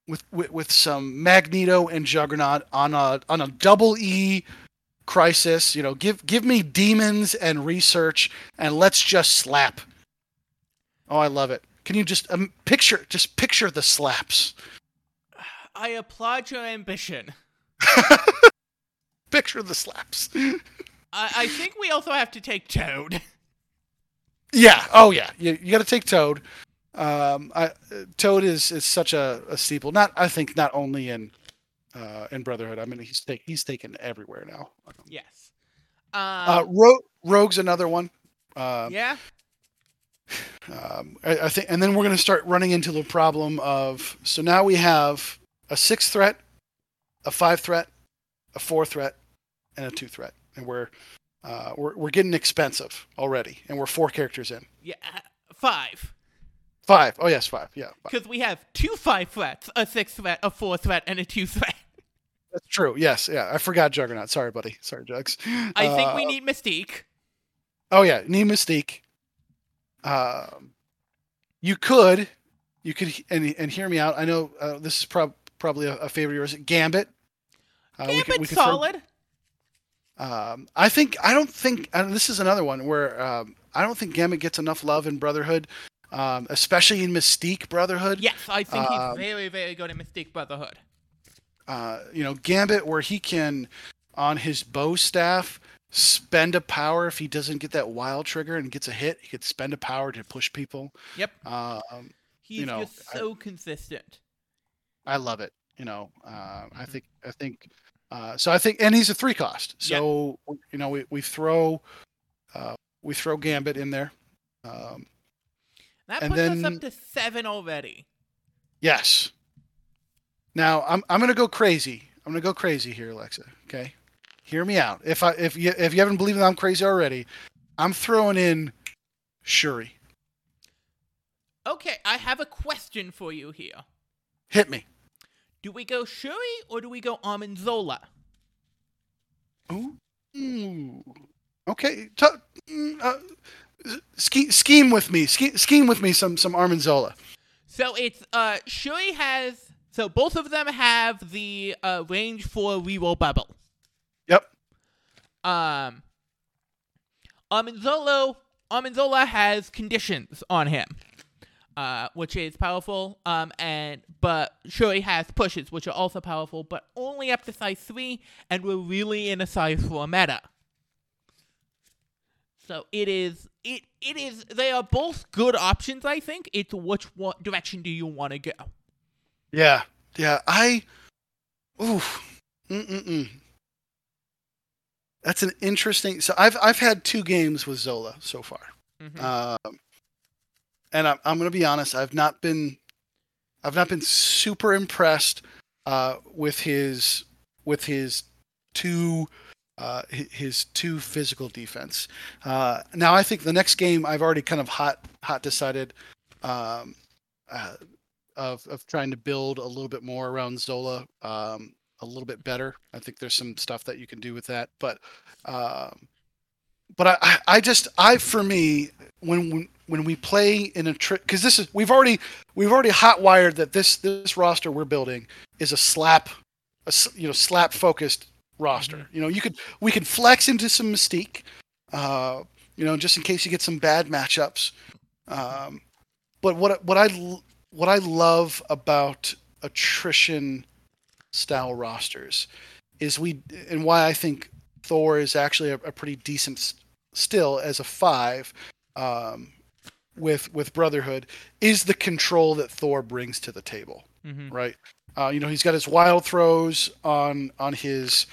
with, with with some Magneto and Juggernaut on a on a double E crisis. You know, give give me demons and research, and let's just slap. Oh, I love it. Can you just um, picture just picture the slaps? I applaud your ambition. Picture the slaps. I, I think we also have to take Toad. Yeah. Oh, yeah. You, you got to take Toad. Um, I, Toad is is such a, a steeple. Not I think not only in uh, in Brotherhood. I mean he's take, he's taken everywhere now. yes. Uh, Um, Ro- Rogue's another one. Uh, yeah. um, I, I think, and then we're going to start running into the problem of so now we have a six threat, a five threat, a four threat, and a two threat, and we're uh, we're we're getting expensive already, and we're four characters in. Yeah. uh, Five. Five. Oh yes, five. Yeah. Because we have two five threats, a six threat, a four threat, and a two threat. That's true. Yes, yeah. I forgot Juggernaut. Sorry, buddy. Sorry, Jugs. I think we Uh, need Mystique. Oh yeah, need Mystique. Um, you could, you could, and and hear me out. I know uh, this is prob- probably a, a favorite of yours. Gambit. Uh, we could- we could throw- solid. Um, I think I don't think and this is another one where um, I don't think Gambit gets enough love in Brotherhood, um, especially in Mystique Brotherhood. Yes, I think Um, he's very, very good in Mystique Brotherhood. Uh, you know, Gambit where he can on his bow staff spend a power if he doesn't get that wild trigger and gets a hit. He could spend a power to push people. Yep. Um, He's know, just I- so consistent. I love it. You know, uh, I think I think uh, so. I think, and he's a three cost. So you know, we, we throw uh, we throw Gambit in there. Um, That puts us up to seven already. yes. Now I'm I'm gonna go crazy. I'm gonna go crazy here, Alexa. Okay, hear me out. If I if you if you haven't believed that I'm crazy already, I'm throwing in Shuri. Okay, I have a question for you here. Hit me. Do we go Shuri or do we go Arnim Zola? Ooh. Okay. T- mm, uh, scheme, scheme with me. Scheme, scheme with me. Some some Arnim Zola. So it's uh Shuri has so both of them have the uh range for reroll bubble. Yep. Um Arnim Zola Amenzola has conditions on him. Uh, which is powerful. Um, and but Shuri has pushes, which are also powerful, but only up to size three, and we're really in a size four meta. So it is it it is they are both good options. I think it's which one direction do you want to go? Yeah, yeah. I, ooh, mm-mm-mm. That's an interesting. So I've I've had two games with Zola so far, Mhm. um, and I'm I'm gonna be honest. I've not been, I've not been super impressed uh, with his with his two uh, his two physical defense. Uh, now I think the next game I've already kind of hot hot decided um, uh, of of trying to build a little bit more around Zola um, a little bit better. I think there's some stuff that you can do with that, but um, but I, I just I for me when when, when we play in a trip because this is we've already we've already hot wired that this this roster we're building is a slap a you know slap focused roster. You know you could we could flex into some mystique, uh, you know just in case you get some bad matchups. Um, but what what I what I love about attrition style rosters is we and why I think Thor is actually a, a pretty decent still as a five um, with with Brotherhood is the control that Thor brings to the table Mhm. right? Uh, you know, he's got his wild throws on on his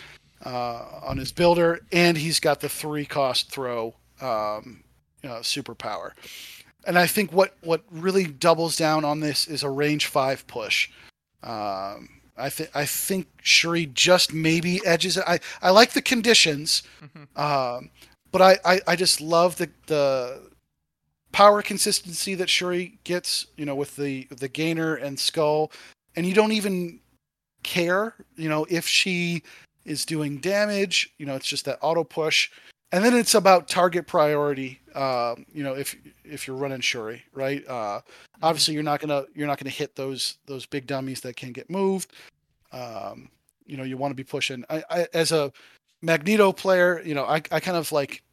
uh, on his builder, and he's got the three cost throw um, you know, superpower. And I think what what really doubles down on this is a range five push. Um, I think I think Shuri just maybe edges it. I, I like the conditions, Mhm. um, but I, I, I just love the the power consistency that Shuri gets. You know, with the the gainer and skull, and you don't even care. You know, if she is doing damage. You know, it's just that auto push, and then it's about target priority. Uh, you know, if if you're running Shuri, right? Uh, obviously, you're not gonna you're not gonna hit those those big dummies that can get moved. Um, you know, you want to be pushing. I, I as a Magneto player, you know, I I kind of like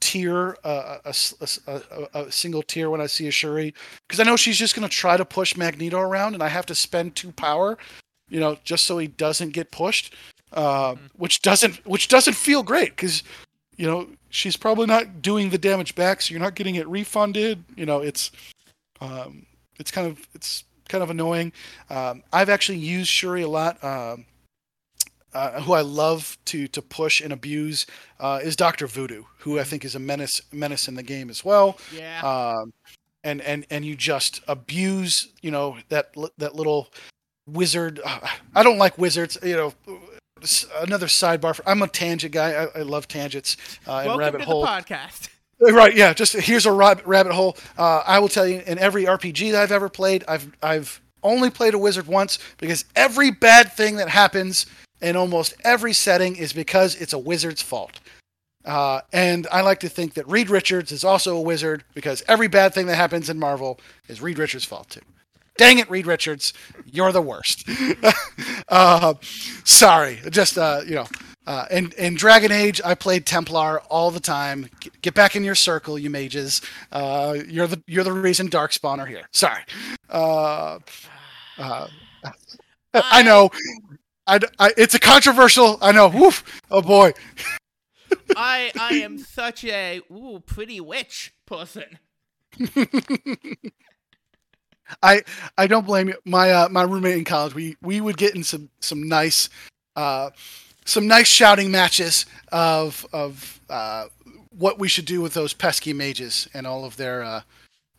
tier uh, a, a a- a- a single tier when I see a Shuri because I know she's just gonna try to push Magneto around, and I have to spend two power, you know, just so he doesn't get pushed, uh, Mhm. which doesn't which doesn't feel great because you know she's probably not doing the damage back, so you're not getting it refunded. You know, it's um, it's kind of it's kind of annoying. Um, I've actually used Shuri a lot. Um, uh, who I love to to push and abuse uh, is Doctor Voodoo, who I think is a menace menace in the game as well. Yeah. Um, and and and you just abuse, you know, that that little wizard. I don't like wizards. You know, another sidebar. For, I'm a tangent guy. I, I love tangents uh, and Welcome rabbit to hole. the podcast. Right, yeah. Just here's a rab- rabbit hole. Uh, I will tell you, in every RPG that I've ever played, I've I've only played a wizard once because every bad thing that happens in almost every setting is because it's a wizard's fault. Uh, and I like to think that Reed Richards is also a wizard because every bad thing that happens in Marvel is Reed Richards' fault too. Dang it, Reed Richards, you're the worst. uh, sorry, just uh, you know. Uh, in, in Dragon Age, I played Templar all the time. Get, get back in your circle, you mages. Uh, you're the you're the reason Darkspawn are here. Sorry. Uh, uh, I know. I, I, it's a controversial. I know. Woof. Oh boy. I I am such a ooh pretty witch person. I I don't blame you. My uh, my roommate in college, we we would get in some some nice uh, some nice shouting matches of of uh, what we should do with those pesky mages and all of their uh,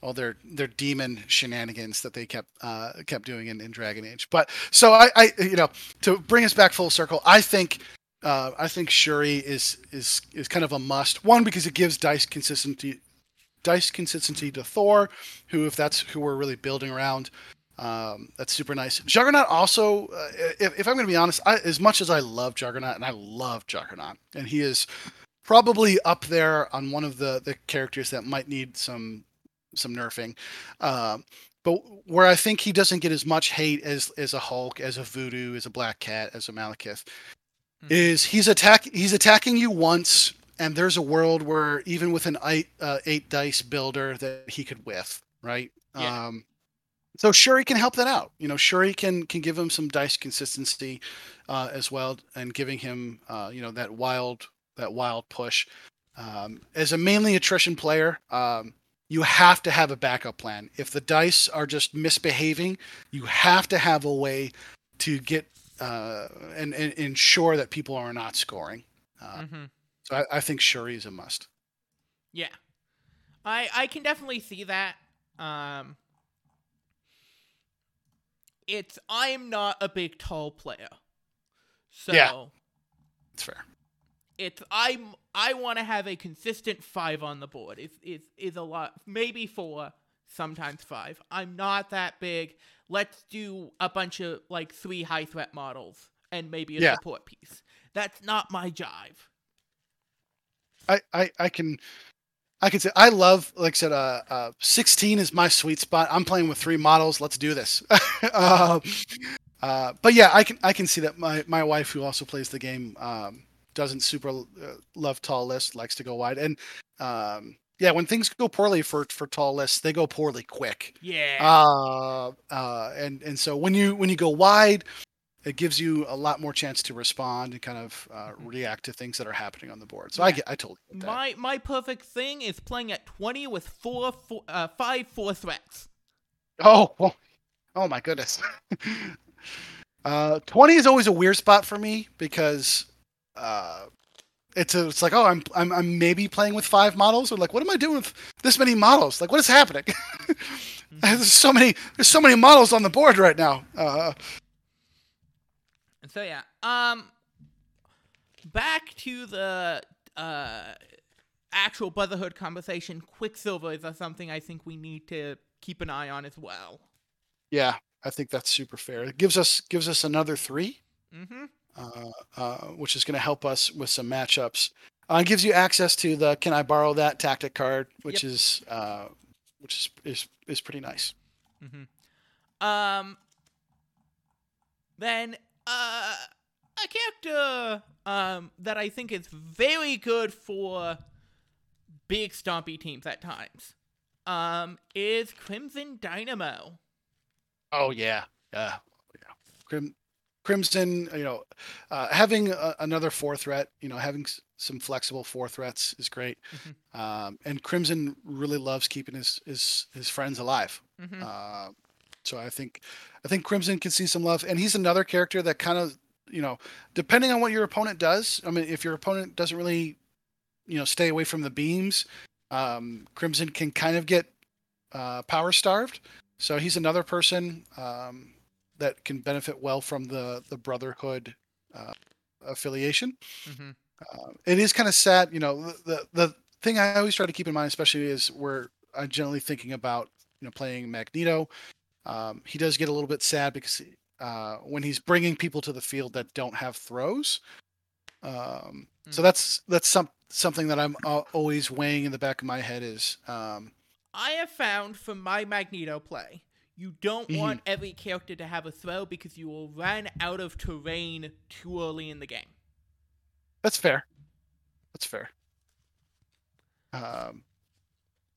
all their their demon shenanigans that they kept uh, kept doing in, in Dragon Age. But so I, I you know to bring us back full circle, I think uh, I think Shuri is is is kind of a must. One because it gives dice consistency dice consistency to Thor, who if that's who we're really building around. Um, that's super nice. Juggernaut also, uh, if, if I'm going to be honest, I, as much as I love Juggernaut, and I love Juggernaut, and he is probably up there on one of the the characters that might need some some nerfing. Um, but where I think he doesn't get as much hate as as a Hulk, as a Voodoo, as a Black Cat, as a Malekith, Mhm. is he's attack he's attacking you once, and there's a world where even with an eight uh, eight dice builder that he could whiff, right? Yeah. Um, so Shuri can help that out. You know, Shuri can can give him some dice consistency uh, as well, and giving him uh, you know that wild that wild push. um, as a mainly attrition player, um, you have to have a backup plan. If the dice are just misbehaving, you have to have a way to get uh, and, and ensure that people are not scoring. Uh, Mm-hmm. So I, I think Shuri is a must. Yeah. I I can definitely see that. Um it's I'm not a big tall player. So Yeah. It's fair. it's I'm I want to have a consistent 5 on the board. Is is is a lot maybe 4, sometimes 5. I'm not that big. Let's do a bunch of like 3 high threat models and maybe a Yeah. support piece. That's not my jive. I, I, I can I can say I love like I said uh, uh 16 is my sweet spot. I'm playing with three models. Let's do this. uh, uh, but yeah, I can I can see that my my wife who also plays the game um, doesn't super uh, love tall lists, likes to go wide. And um, yeah, when things go poorly for for tall lists, they go poorly quick. Yeah. Uh, uh, and and so when you when you go wide, it gives you a lot more chance to respond and kind of uh, react to things that are happening on the board. So I Yeah. get I totally get that. My my perfect thing is playing at 20 with four, four uh, five four threats. Oh, well, oh my goodness. uh, twenty is always a weird spot for me because uh, it's a, it's like oh I'm, I'm I'm maybe playing with five models or like what am I doing with this many models? Like what is happening? there's so many there's so many models on the board right now. Uh, So yeah. Um back to the uh actual Brotherhood conversation, Quicksilver is something I think we need to keep an eye on as well. yeah, I think that's super fair. It gives us gives us another three. Mm-hmm. uh, uh, which is going to help us with some matchups. Uh, it gives you access to the "Can I borrow that?" tactic card, which Yep. is uh, which is, is is pretty nice. Mm-hmm. Um then uh a character um that I think is very good for big stompy teams at times. Um is Crimson Dynamo. Oh yeah, yeah, yeah. Crim- Crimson, you know, uh, having a, another four threat, you know, having s- some flexible four threats is great. Mhm. Um, and Crimson really loves keeping his his his friends alive. Mm-hmm. Uh, so I think I think Crimson can see some love, and he's another character that kind of you know, depending on what your opponent does. I mean, if your opponent doesn't really, you know, stay away from the beams, um, Crimson can kind of get uh, power starved. So he's another person um, that can benefit well from the the Brotherhood uh, affiliation. Mm-hmm. Uh, it is kind of sad, you know. The the thing I always try to keep in mind, especially is where I'm generally thinking about, you know, playing Magneto. Um, he does get a little bit sad because uh, when he's bringing people to the field that don't have throws. Um, So Mm. that's that's some something that I'm uh, always weighing in the back of my head is um, I have found from my Magneto play, you don't Mhm. want every character to have a throw because you will run out of terrain too early in the game. That's fair. That's fair. Um,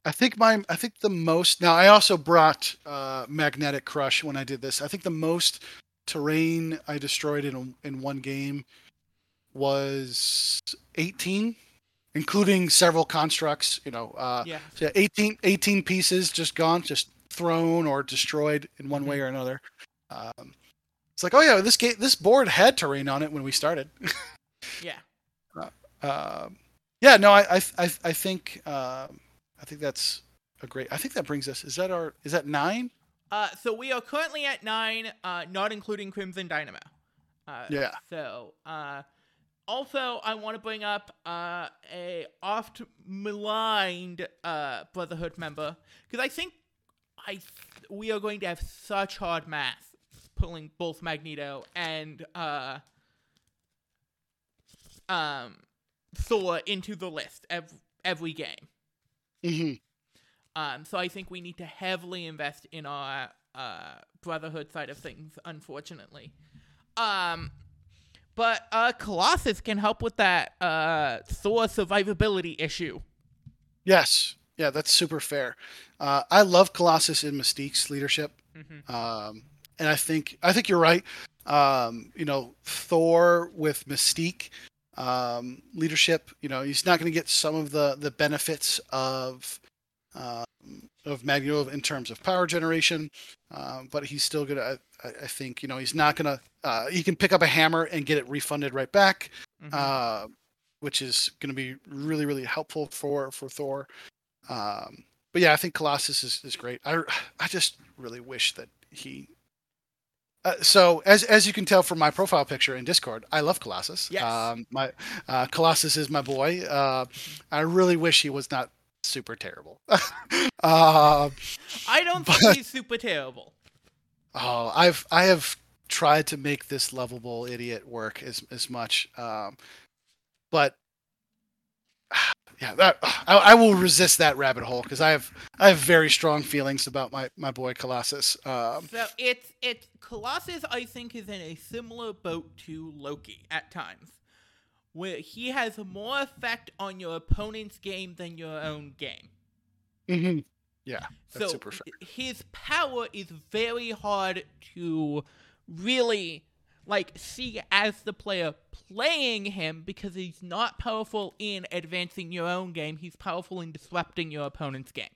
I think my I think the most now I also brought uh, magnetic crush when I did this. I think the most terrain I destroyed in in one game was 18, including several constructs. You know, uh, Yeah. so yeah, 18, 18 pieces just gone, just thrown or destroyed in one way or another. Um, it's like, oh yeah, this game, this board had terrain on it when we started. Yeah. Um, yeah, no, I, I, I, I think, um, I think that's a great. I think that brings us. Is that our? Is that nine? Uh, so we are currently at nine, uh, not including Crimson Dynamo. Uh, Yeah. So, uh, also I want to bring up uh, a oft maligned uh, Brotherhood member because I think I th- we are going to have such hard math pulling both Magneto and uh, um, Thor into the list every, every game. Hmm Um, so I think we need to heavily invest in our uh, brotherhood side of things, unfortunately. Um, but uh, Colossus can help with that uh, Thor survivability issue. Yes. Yeah, that's super fair. Uh, I love Colossus in Mystique's leadership. Mm-hmm. Um, and I think I think you're right. Um, you know, Thor with Mystique um, leadership. You know, he's not going to get some of the the benefits of um, of Magneto in terms of power generation, um, but he's still gonna. I, I think you know he's not gonna. Uh, he can pick up a hammer and get it refunded right back, Mhm. uh, which is going to be really really helpful for for Thor. Um, but yeah, I think Colossus is, is great. I I just really wish that he. Uh, so as as you can tell from my profile picture in Discord, I love Colossus. Yes. Um, my uh, Colossus is my boy. Uh, I really wish he was not super terrible. uh, I don't but- think he's super terrible. Oh, I've I have tried to make this lovable idiot work as as much, um, but yeah, that I, I will resist that rabbit hole because I have I have very strong feelings about my my boy Colossus. Um, So it's it's Colossus. I think is in a similar boat to Loki at times, where he has more effect on your opponent's game than your own game. mhm. Yeah, that's so his power is very hard to really like see as the player playing him because he's not powerful in advancing your own game. He's powerful in disrupting your opponent's game.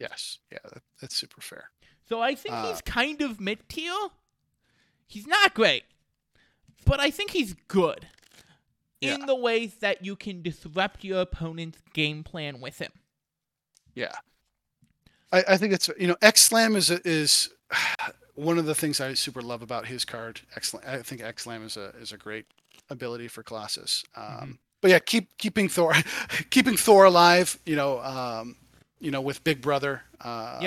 Yes, yeah, that, that's super fair. So I think Uh, he's kind of mid tier. He's not great, but I think he's good in Yeah. the ways that you can disrupt your opponent's game plan with him. Yeah, I, I think it's you know X Slam is a, is one of the things I super love about his card. excellent. I think X Slam is a is a great ability for Colossus. Um, Mhm. But yeah, keep keeping Thor keeping Thor alive. You know, um, you know, with Big Brother, um,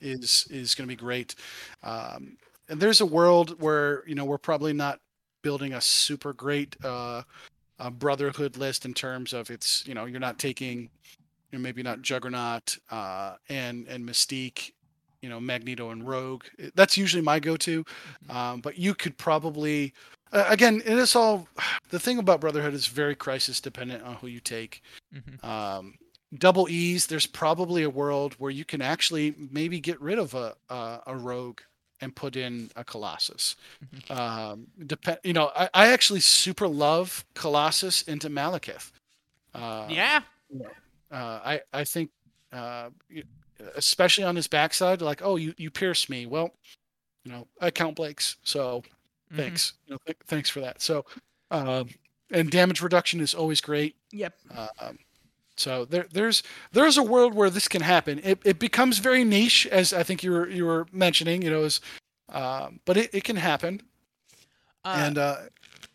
is is going to be great. Um, and there's a world where you know we're probably not building a super great uh, uh, Brotherhood list in terms of it's you know you're not taking you know, maybe not Juggernaut uh, and and Mystique, you know Magneto and Rogue. That's usually my go-to. Um, but you could probably uh, again it is all the thing about Brotherhood is very crisis dependent on who you take. Mm-hmm. Um, double E's. There's probably a world where you can actually maybe get rid of a a, a Rogue and put in a Colossus. Um, depend. You know, I, I actually super love Colossus into Malekith. Uh, yeah, uh, I I think, uh, especially on his backside, like, oh, you you pierced me. Well, you know, I count Blake's, so Mhm. thanks, you know, th- thanks for that. So, um, and damage reduction is always great. Yep. Um, so there there's there's a world where this can happen. It it becomes very niche, as I think you were you were mentioning. You know, is um, but it, it can happen, Uh, and uh,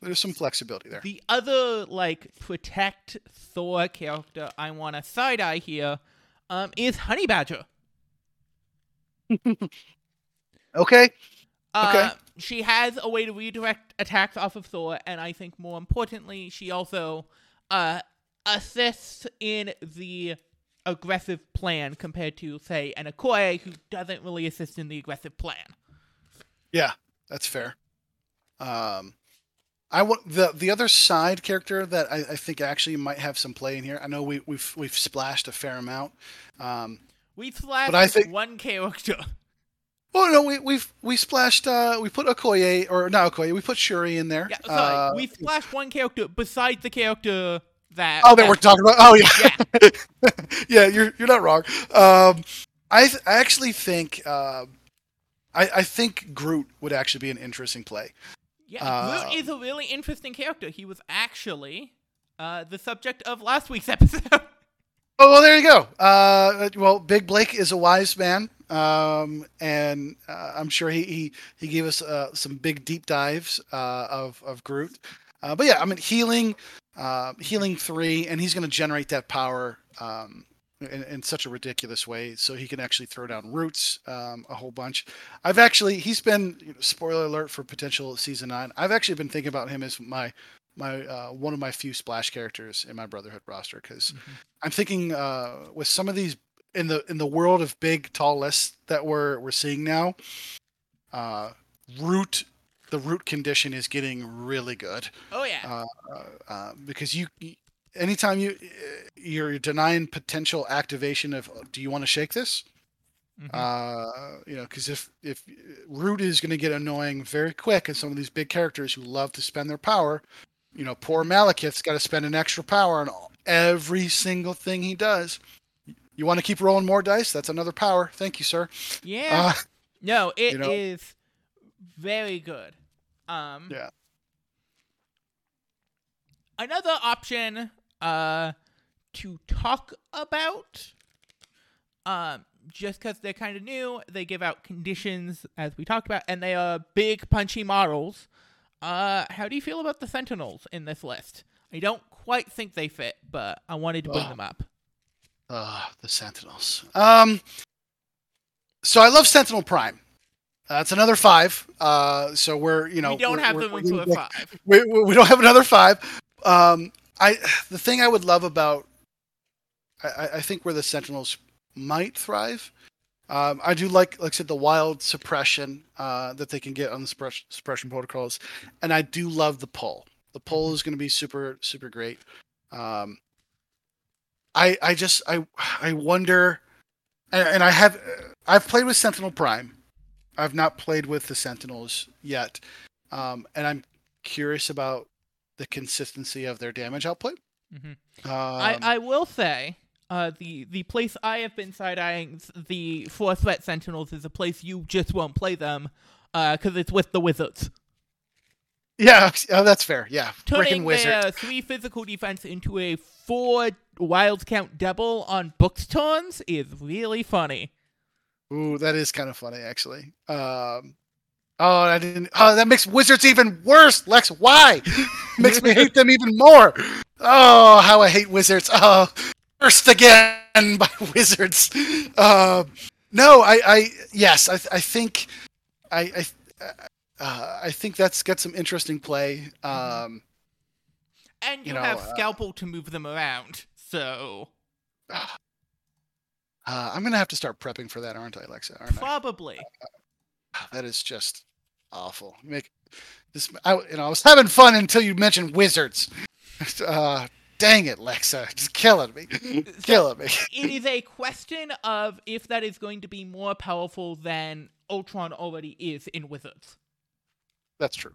there's some flexibility there. The other like protect Thor character I want to side eye here um, is Honey Badger. Okay. Uh, Okay. She has a way to redirect attacks off of Thor, and I think more importantly, she also uh, assists in the aggressive plan compared to, say, an Okoye who doesn't really assist in the aggressive plan. Yeah, that's fair. Um, I want the the other side character that I, I think actually might have some play in here. I know we, we've we've splashed a fair amount. Um, We slashed But I think- one character. oh no, we we've we splashed. Uh, we put Okoye or not Okoye. We put Shuri in there. Yeah, sorry, Uh, we splashed one character besides the character that. oh, that we're talking about. Oh yeah, yeah. You're you're not wrong. Um, I th- I actually think. Um, I, I think Groot would actually be an interesting play. Yeah, Uh, Groot is a really interesting character. He was actually uh, the subject of last week's episode. Oh, well, there you go. Uh, well, Big Blake is a wise man, um, and uh, I'm sure he he, he gave us uh, some big deep dives uh, of of Groot. Uh, but yeah, I mean healing, uh, healing three, and he's going to generate that power um, in, in such a ridiculous way, so he can actually throw down roots um, a whole bunch. I've actually he's been you know, spoiler alert for potential season nine. I've actually been thinking about him as my my uh, one of my few splash characters in my Brotherhood roster because I'm thinking uh, with some of these in the in the world of big tall lists that we're we're seeing now, uh, root the root condition is getting really good oh yeah, uh, uh, uh, because you- anytime you you're denying potential activation of do you want to shake this Mhm. uh, you know because if if root is going to get annoying very quick and some of these big characters who love to spend their power you know, poor Malekith's got to spend an extra power on every single thing he does. You want to keep rolling more dice? That's another power. Thank you, sir. Yeah. Uh, no, it is you know? very good. Um Yeah. Another option uh to talk about um just cuz they're kind of new, they give out conditions as we talked about and they are big punchy models. Uh how do you feel about the Sentinels in this list? I don't quite think they fit, but I wanted to bring Ugh. them up. Uh, the Sentinels. Um, so I love Sentinel Prime. That's another five. Uh, so we're you know we don't have them into a 5. we, we we don't have another five. Um, I the thing I would love about I, I- think where the Sentinels might thrive. Um, I do like like I said the wild suppression uh, that they can get on the suppress, suppression protocols, and I do love the pull. The pull is going to be super super great. Um, I I just I I wonder, and, and I have I've played with Sentinel Prime. I've not played with the Sentinels yet, um, and I'm curious about the consistency of their damage output. Mhm. Um, I, I will say, uh, the the place I have been side eyeing the four threat sentinels is a place you just won't play them, uh, because it's with the wizards. yeah, oh, that's fair. Yeah, Turning their three physical defense into a four wild count double on books turns is really funny. Ooh, that is kind of funny, actually. Um, oh, I didn't. Oh, that makes wizards even worse. Lex, why? makes me hate them even more. Oh, how I hate wizards. Oh, cursed again by wizards. Uh, no, I, I, yes, I, I think, I, I, uh, I think that's got some interesting play. Um, And you, You know, have uh, scalpel to move them around, so uh, I'm gonna have to start prepping for that, aren't I, Alexa? Aren't I? probably. That is just awful. Make this. I, you know, I was having fun until you mentioned wizards. Uh, dang it, Lexa, just killing me, killing me. it is a question of if that is going to be more powerful than Ultron already is in Wizards. That's true.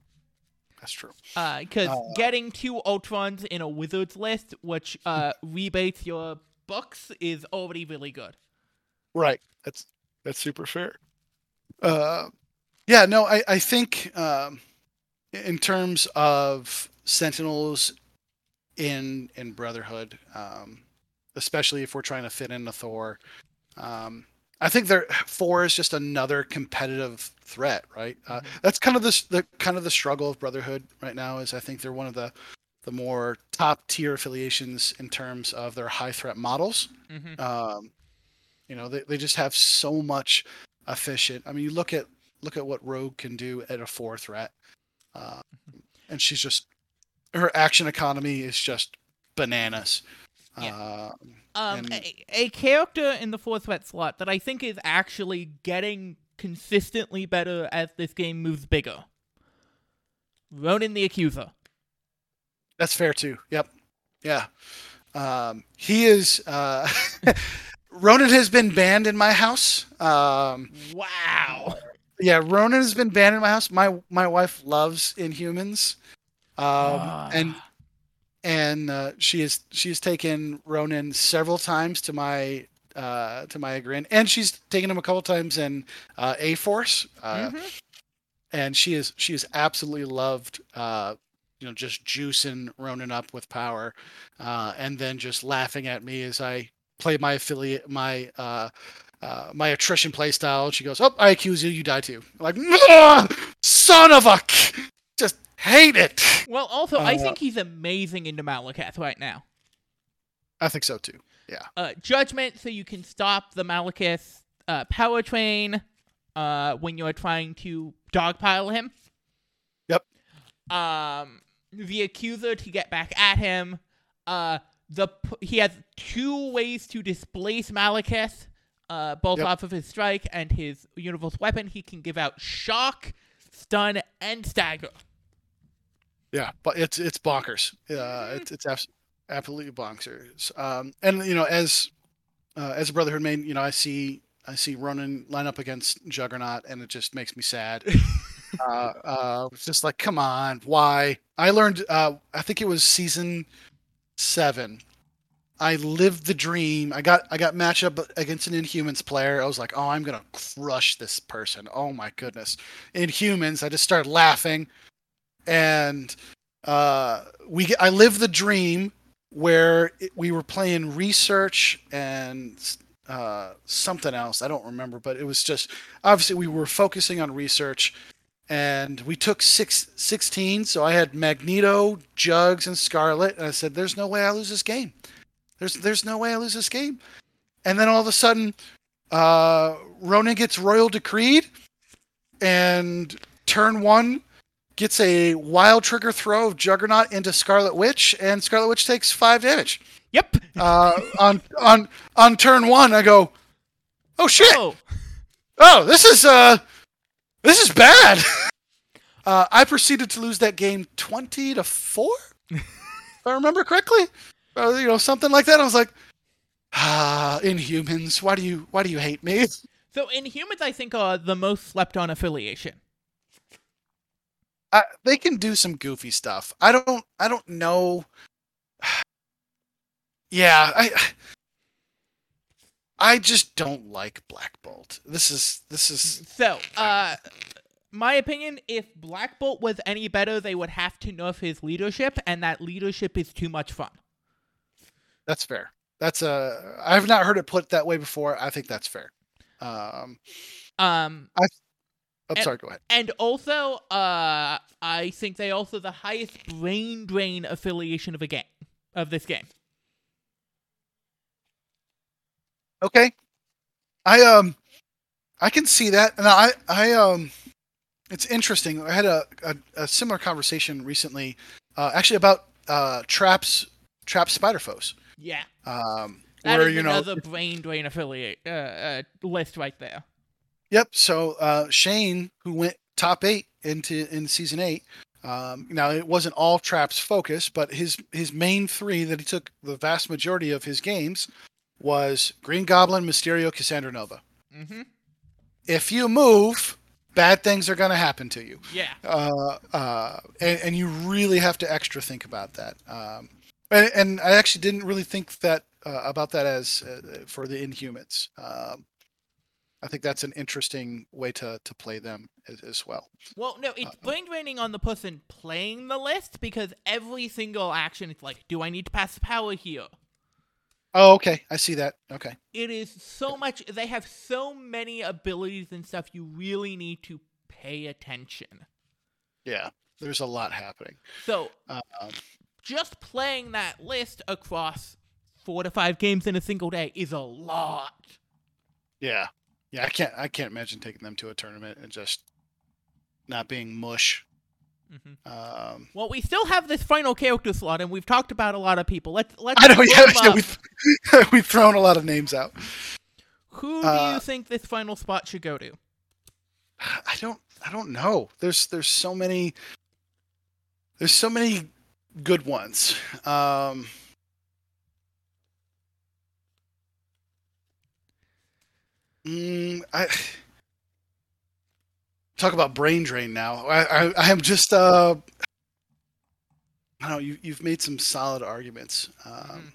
That's true. Because Uh, getting two Ultrons in a Wizards list, which uh, rebates your books, is already really good. Right. That's that's super fair. Uh, yeah. No, I I think um, in terms of Sentinels in in Brotherhood, um, especially if we're trying to fit in the Thor, um, I think there four is just another competitive threat. Right. Uh, Mhm. that's kind of the the kind of the struggle of Brotherhood right now. Is I think they're one of the the more top tier affiliations in terms of their high threat models. hmm Um, you know, they, they just have so much efficient. I mean, you look at look at what Rogue can do at a four threat, uh, and she's just her action economy is just bananas. Yeah. Uh, Um, a, a character in the four threat slot that I think is actually getting consistently better as this game moves bigger. Ronan the Accuser. that's fair too. Yep. Yeah. Um, he is. Uh, Ronan has been banned in my house. Um, Wow. Yeah, Ronan has been banned in my house. My my wife loves Inhumans, um, Ah. and and uh, she has she has taken Ronan several times to my uh, to my Grin, and she's taken him a couple times in uh, A Force, uh, Mhm. and she is she has absolutely loved uh, you know just juicing Ronan up with power, uh, and then just laughing at me as I play my affiliate my. Uh, uh, my attrition play style. She goes, "Oh, I accuse you. You die too." I'm like, "Ah, son of a, just hate it. Well, also, I Uh, think he's amazing into Malekith right now. I think so too. Uh, judgment, so you can stop the Malekith uh, power train uh, when you're trying to dogpile him. Yep. Um, the accuser to get back at him. Uh, the p- he has two ways to displace Malekith. Uh, both Yep. off of his strike and his universal weapon. He can give out shock, stun, and stagger. Yeah, but it's it's bonkers. Uh, it's it's abs- absolutely bonkers. Um, and you know, as uh, as a Brotherhood main, you know, I see I see Ronan line up against Juggernaut, and it just makes me sad. uh, uh, it's just like, come on, why? I learned. Uh, I think it was season seven. I lived the dream. I got I got matched up against an Inhumans player. I was like, oh, I'm gonna crush this person. Oh my goodness, Inhumans. I just started laughing, and uh, we I lived the dream where it, we were playing research and uh, something else. I don't remember, but it was just obviously we were focusing on research, and we took six, 16. So I had Magneto, Jugs, and Scarlet, and I said, "There's no way I lose this game. There's there's no way I lose this game." And then all of a sudden, uh, Ronan gets royal decreed, and turn one gets a wild trigger throw of Juggernaut into Scarlet Witch, and Scarlet Witch takes five damage. Yep. Uh, on on on turn one, I go, oh shit! Oh, Oh, this is uh, this is bad. uh, I proceeded to lose that game twenty to four, if I remember correctly. Uh, you know, something like that. I was like, ah, Inhumans. Why do you why do you hate me? so Inhumans, I think, are the most slept on affiliation. I, they can do some goofy stuff. I don't I don't know. Yeah, I I just don't like Black Bolt. This is this is So, uh, my opinion, if Black Bolt was any better, they would have to nerf his leadership, and that leadership is too much fun. That's fair. That's a I've not heard it put that way before. I think that's fair. Um, Um, I'm And- sorry. Go ahead. and also, uh, I think they also the highest brain drain affiliation of a game of this game. Okay. I um I can see that. And I I um it's interesting. I had a, a, a similar conversation recently uh actually about uh traps trap spider foes. Yeah, Um that where is you know another brain drain affiliate uh, uh, list right there. Yep. So uh Shane who went top 8 into in season 8 um, now it wasn't all traps focus, but his his main three that he took the vast majority of his games was Green Goblin, Mysterio, Cassandra Nova. Mm-hmm. If you move, bad things are going to happen to you. Yeah. uh, uh, and, and you really have to extra think about that. Um, and, and I actually didn't really think that uh, about that as uh, for the Inhumans. Um, I think that's an interesting way to to play them as, as well. Well, no, it's brain draining on the person playing the list because every single action is like, do I need to pass the power here? Oh, okay, I see that. Okay, It is so much. They have so many abilities and stuff. You really need to pay attention. yeah, there's a lot happening. So Um, just playing that list across four to five games in a single day is a lot. yeah, yeah, I can't I can't imagine taking them to a tournament and just not being mush. Mm-hmm. Um, Well, we still have this final character slot, and we've talked about a lot of people. Let's let's. I know, yeah, yeah we've, we've thrown a lot of names out. Who do uh, you think this final spot should go to? I don't I don't know. There's there's so many there's so many good ones. Um mm, I talk about brain drain now. I I, I am just uh I don't know, you you've made some solid arguments. Um Mhm.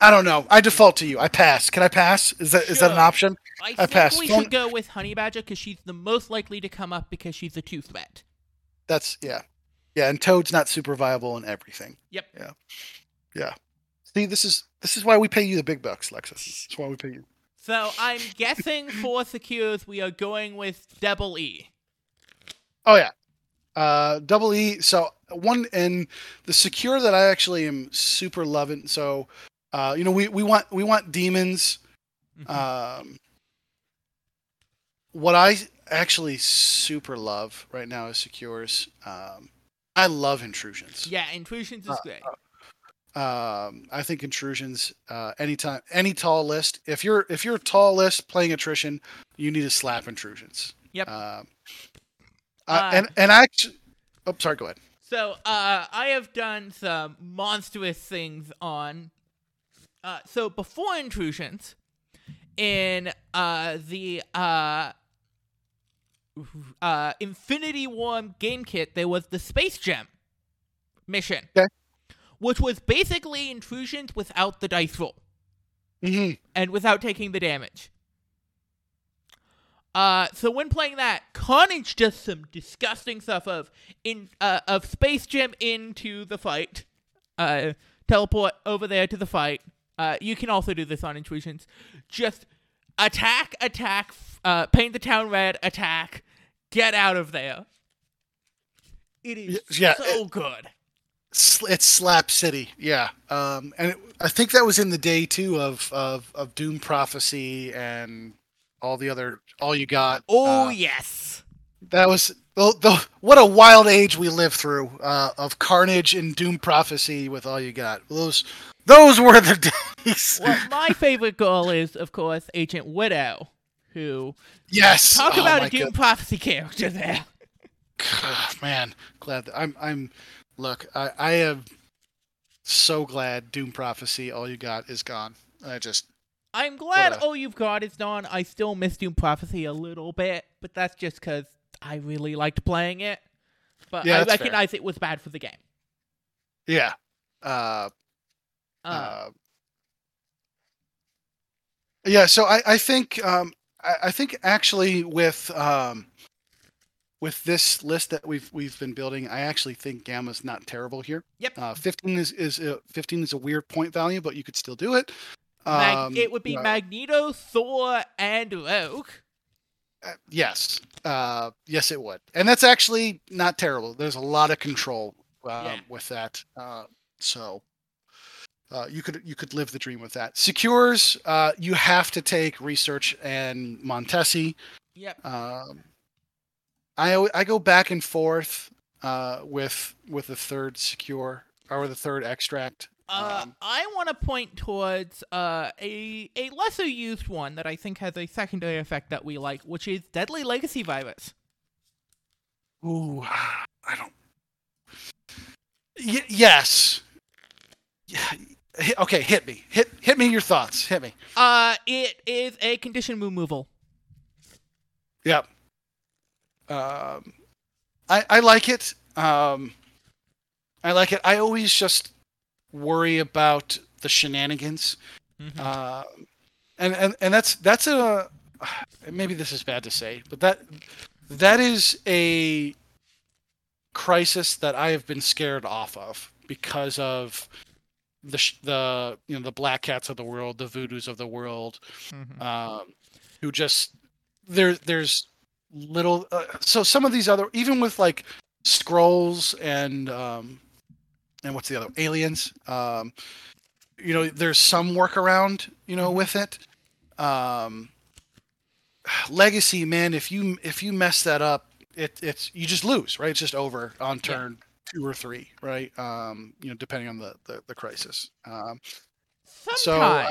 I don't know. I default to you. I pass. Can I pass? Is that is that an option? I I think pass. we Phone- should go with Honey Badger because she's the most likely to come up because she's a two threat. That's yeah, yeah. And Toad's not super viable in everything. Yep. Yeah, yeah. See, this is this is why we pay you the big bucks, Lexa. That's why we pay you. So I'm guessing for secures we are going with Double E. Oh yeah, uh, double E. So one and the secure that I actually am super loving. So, uh, you know, we we want we want demons. Mhm. Um, what I actually super love right now is secures. Um, I love intrusions. yeah, intrusions is uh, great. Um, I think intrusions. Uh, anytime, any tall list. If you're if you're a tall list playing attrition, you need to slap intrusions. Yep. Um, uh, Uh, and and I actually, oh, sorry. Go ahead. So, uh, I have done some monstrous things on. Uh, so before uh, intrusions, in uh, the uh, uh, Infinity War game kit, there was the Space Gem mission, Okay. which was basically intrusions without the dice roll hmm and without taking the damage. Uh, so when playing that, Carnage does some disgusting stuff of in uh, of Space Gem into the fight, uh, teleport over there to the fight. Uh, you can also do this on intrusions. Just attack, attack, uh, paint the town red, attack, get out of there. It is yeah, so good. It's Slap City, yeah. Um, and it, I think that was in the day too of of of Doom Prophecy and all the other all you got. Oh Uh, yes. that was the, the what a wild age we lived through uh, of Carnage and Doom Prophecy with all you got. Those those were the days. Well, my favorite girl is, of course, Agent Widow, who yes. talk Oh about a Doom God. Prophecy character there. God, man, glad that I'm I'm look, I I am so glad Doom Prophecy all you got is gone. I just I'm glad a- All You've Got is done. I still miss Doom Prophecy a little bit, but that's just because I really liked playing it. But Yeah, I that's fair. recognize it was bad for the game. yeah. Uh Uh, Uh, yeah, so I, I think um, I, I think actually with um, with this list that we've we've been building, I actually think Gamma's not terrible here. Yep. Uh, fifteen is is a, fifteen is a weird point value, but you could still do it. Mag- Um, it would be uh, Magneto, Thor, and Rogue. uh, yes, uh, yes, it would, and that's actually not terrible. There's a lot of control um, Yeah. with that, uh, so uh, you could you could live the dream with that. Secures, uh, you have to take research and Montesi. Yep. Um, I I go back and forth uh, with with the third secure or the third extract. Uh, Um, I want to point towards uh, a a lesser used one that I think has a secondary effect that we like, which is Deadly Legacy Virus. Ooh, I don't. Y- yes. Okay, hit me. Hit hit me. Your thoughts. Hit me. Uh, it is a condition removal. Yep. Um, I I like it. Um, I like it. I always just worry about the shenanigans. Mhm. Uh, and, and and that's that's a maybe this is bad to say, but that that is a crisis that I have been scared off of because of the the you know the black cats of the world, the voodoos of the world, Mhm. um, who just there there's little uh, so some of these other even with like scrolls and um and what's the other aliens um you know there's some workaround you know with it um legacy man if you if you mess that up it it's you just lose right it's just over on Yeah. Two or three right um you know depending on the the, the crisis um So, Sometimes.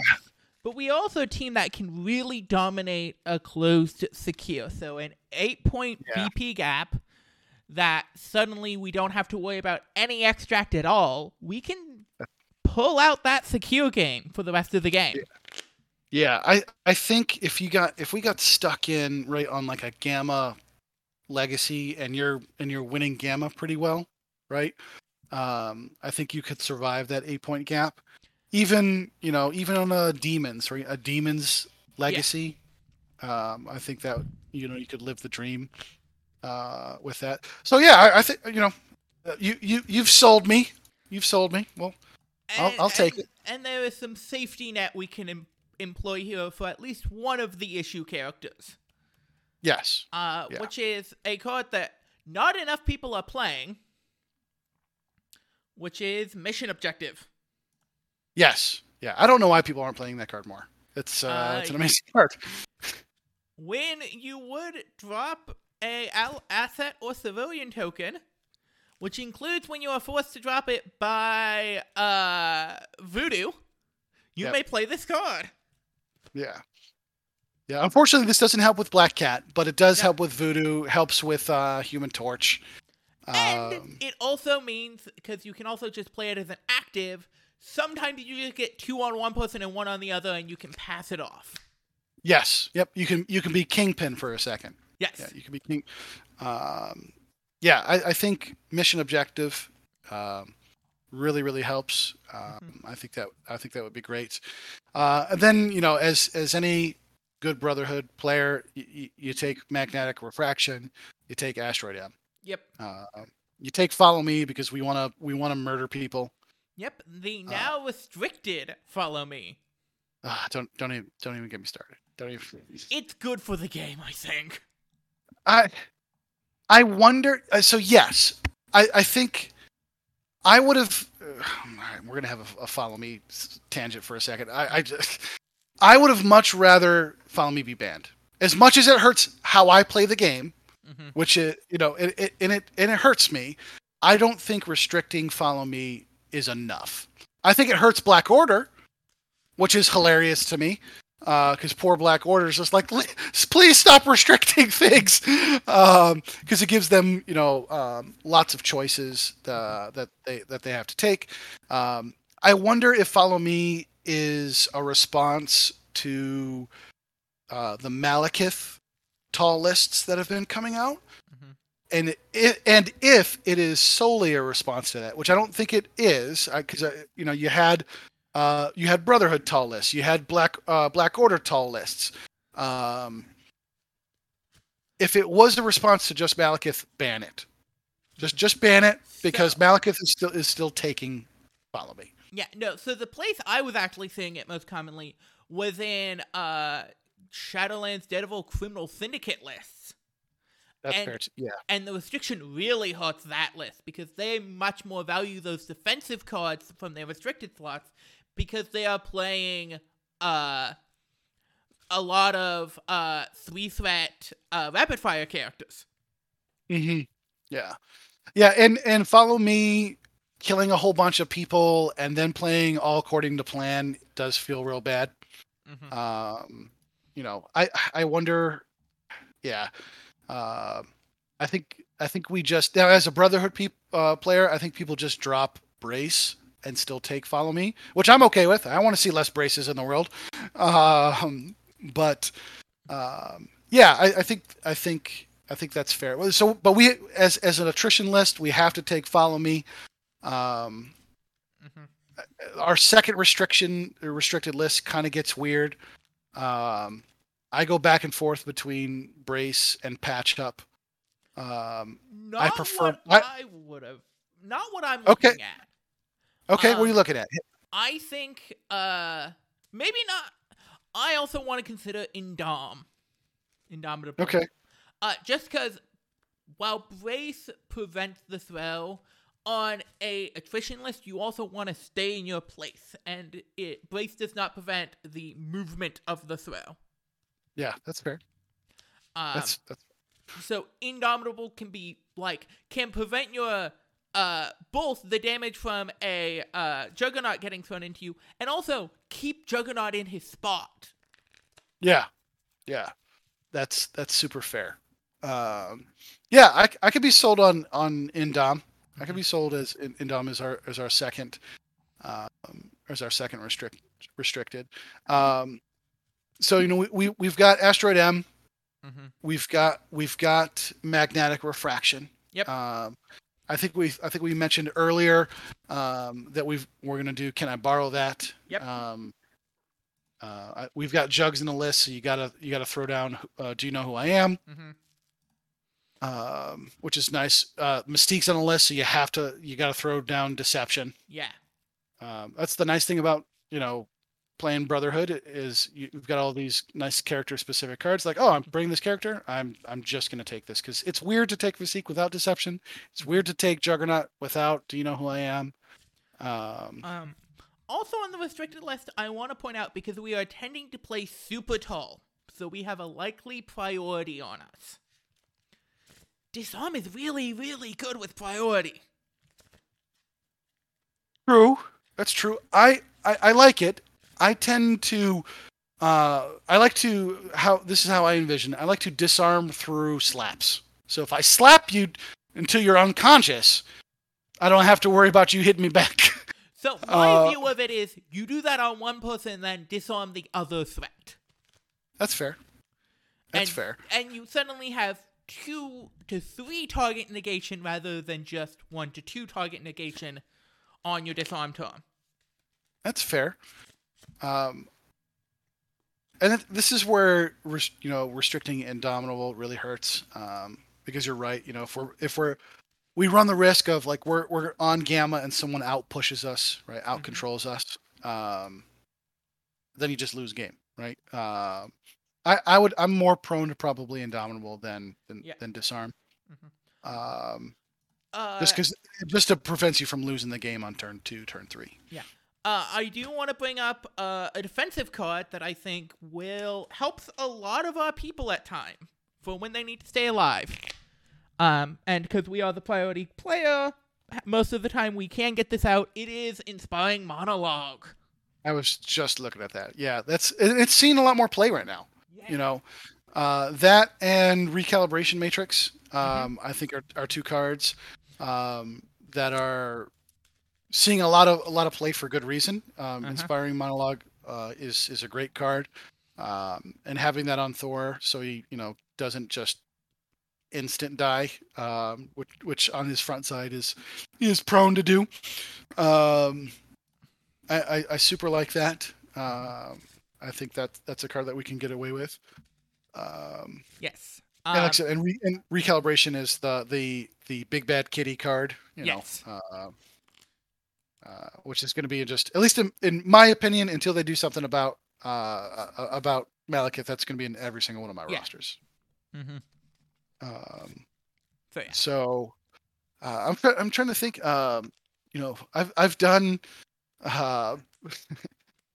but we also a team that can really dominate a closed secure. So an eight point Yeah. BP gap that suddenly we don't have to worry about any extract at all. We can pull out that secure game for the rest of the game. Yeah, I I think if you got if we got stuck in right on like a gamma legacy and you're and you're winning gamma pretty well, right? Um, I think you could survive that eight point gap. Even you know even on a demons right a demons legacy, um, I think that you know you could live the dream uh, with that. So yeah, I, I think you know uh, you you you've sold me. You've sold me. Well, I'll- I'll take and, it. And there is some safety net we can em- employ here for at least one of the issue characters. yes. uh, Yeah. which is a card that not enough people are playing, which is Mission Objective. Yes. Yeah. I don't know why people aren't playing that card more. It's uh, Uh, it's an amazing card. When you would drop a asset or civilian token, which includes when you are forced to drop it by uh, Voodoo, you Yep. may play this card. Yeah. Yeah. Unfortunately, this doesn't help with Black Cat, but it does Yeah. help with Voodoo. Helps with uh, Human Torch. And Um, it also means because you can also just play it as an active. Sometimes you just get two on one person and one on the other, and you can pass it off. yes. Yep. You can you can be Kingpin for a second. Yes. Yeah, you can be king. Um, yeah, I, I think mission objective um, really really helps. Um, I think that I think that would be great. Uh, and then you know, as as any good Brotherhood player, you, you take magnetic refraction, you take asteroid M. Yep. Uh, you take follow me because we want to we want to murder people. Yep. The Uh. now restricted follow me. Ah, don't don't even don't even get me started. Don't even. It's good for the game, I think. I I wonder. Uh, so yes, I I think I would have. Uh, all right, we're gonna have a, a follow me tangent for a second. I I just I would have much rather follow me be banned. As much as it hurts how I play the game, hmm which you know it, it and it and it hurts me. I don't think restricting follow me is enough. I think it hurts Black Order, which is hilarious to me because poor Black Order is just like, please stop restricting things because it gives them you know um, lots of choices uh, that they that they have to take. Um, I wonder if follow me is a response to uh, the Malekith tall lists that have been coming out Mm-hmm. and it, and if it is solely a response to that, which I don't think it is, because you know you had uh, you had Brotherhood tall lists, you had Black uh, Black Order tall lists. Um, if it was a response to just Malekith, ban it. Just just ban it because So- Malekith is still is still taking follow me. Yeah, no, so the place I was actually seeing it most commonly was in uh Shadowlands Daredevil Criminal Syndicate lists. That's And- fair. too. Yeah. And the restriction really hurts that list because they much more value those defensive cards from their restricted slots because they are playing uh a lot of uh three threat uh rapid fire characters. hmm Yeah, yeah, and and follow me killing a whole bunch of people and then playing all according to plan does feel real bad. Mhm. Um, you know, I I wonder, yeah, uh, I think I think we just now as a Brotherhood peop, uh, player, I think people just drop brace and still take follow me, which I'm okay with. I want to see less braces in the world, um, but um, yeah, I, I think I think I think that's fair. So, but we as as an attrition list, we have to take follow me. Um, Mhm. our second restriction restricted list kind of gets weird. Um, I go back and forth between brace and patch up. Um, Not prefer- what I- I, would have not what I'm Okay. looking at. okay, what are you Um, looking at? I think uh maybe not I also want to consider Indom. Indomitable. Okay, Uh just cuz while brace prevents the throw on a attrition list you also want to stay in your place and it brace does not prevent the movement of the throw. yeah, that's fair. Um, That's that's so indomitable can be like can prevent your uh both the damage from a uh juggernaut getting thrown into you and also keep juggernaut in his spot yeah, yeah. That's that's super fair. Um, yeah, I, I could be sold on on Indom. I could be sold as Indom as our as our second um, as our second restrict restricted. Um, so you know we, we we've got asteroid M. mm-hmm. We've got we've got magnetic refraction. Yep. Um, I think we I think we mentioned earlier um, that we've we're gonna do. Can I borrow that? Yep. Um, uh, I- we've got jugs in the list, so you gotta you gotta throw down. Uh, do you know who I am? Mm-hmm. Um, which is nice. Uh, Mystique's on the list, so you have to you gotta throw down deception. yeah Um, that's the nice thing about you know playing Brotherhood is you- you've got all these nice character specific cards. Like, oh, I'm bringing this character. I'm I'm just gonna take this because it's weird to take Mystique without Deception. It's weird to take Juggernaut without Do you know who I am? Um, um also on the restricted list i want to point out because we are tending to play super tall so we have a likely priority on us disarm is really really good with priority true. That's true. I, I I like it. I tend to. Uh, I like to how this is how I envision. I like to disarm through slaps. So if I slap you until you're unconscious, I don't have to worry about you hitting me back. So my Uh, view of it is you do that on one person, then disarm the other threat. That's fair. That's and, fair. And you suddenly have two to three target negation rather than just one to two target negation on your disarm turn. That's fair. Um, and this is where you know restricting Indomitable really hurts um, because you're right. You know, if we're if we're we run the risk of like we're we're on gamma and someone out pushes us, right? Out controls us. Um, then you just lose game, right? Um, I I would I'm more prone to probably Indomitable than than, Yeah. than disarm. Mhm. Um, Uh, just because just to prevent you from losing the game on turn two, turn three. Uh, I do want to bring up uh, a defensive card that I think will helps a lot of our people at time for when they need to stay alive. Um, and because we are the priority player, most of the time we can get this out. It is inspiring monologue. I was just looking at that. Yeah, that's it's seeing a lot more play right now. You know, uh, that and recalibration matrix. Um, I think are, are two cards um, that are seeing a lot of a lot of play for good reason. Um, Uh-huh. Inspiring monologue uh, is is a great card, um, and having that on Thor, so he you know doesn't just instant die, um, which which on his front side is is prone to do. Um, I, I, I super like that. Um, I think that that's a card that we can get away with. Um, Yes. and, like Um, said, and, re, and recalibration is the the the big bad kitty card. You Yes. know, uh, uh, which is going to be just at least in, in my opinion until they do something about uh, uh, about Malekith. That's going to be in every single one of my Yeah. rosters. mhm. Um, So yeah. so uh, I'm try- I'm trying to think. Um, you know, I've I've done uh,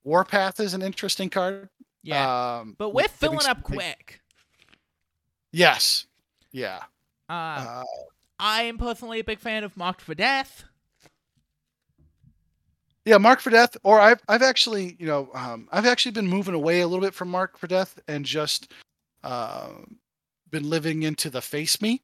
Warpath is an interesting card. Yeah. Um, but with we're filling having up quick. Yes. Yeah. Uh, Uh, I am personally a big fan of Marked for Death. yeah, Mark for Death. Or I've I've actually you know um, I've actually been moving away a little bit from Mark for Death and just uh, been living into the Face Me.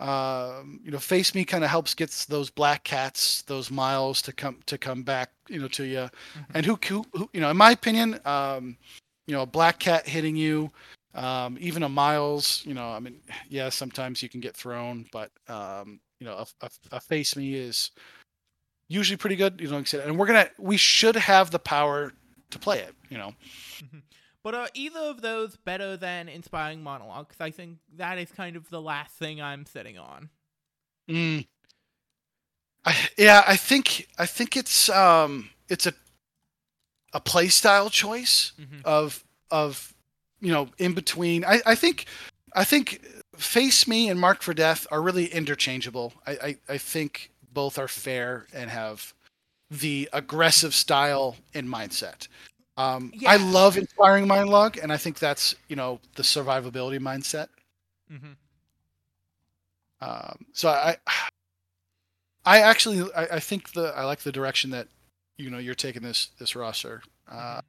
Um, you know, Face Me kind of helps gets those black cats, those miles to come to come back, you know, to you. And who, who, who, you know, in my opinion, um, you know, a black cat hitting you, um, even a miles, you know, I mean, yeah, sometimes you can get thrown, but um, you know, a, a, a face me is usually pretty good. You know, like I said, and we're gonna, we should have the power to play it. You know, But are either of those better than Inspiring Monologue? Because I think that is kind of the last thing I'm sitting on. Mm. I, yeah, I think I think it's um it's a a play style choice Mhm. of of you know in between. I, I think I think Face Me and Mark for Death are really interchangeable. I, I, I think both are fair and have the aggressive style and mindset. Um, I love inspiring monologue, and I think that's you know the survivability mindset. Mm-hmm. Um, so I, I actually I, I think the I like the direction that you know you're taking this this roster, um,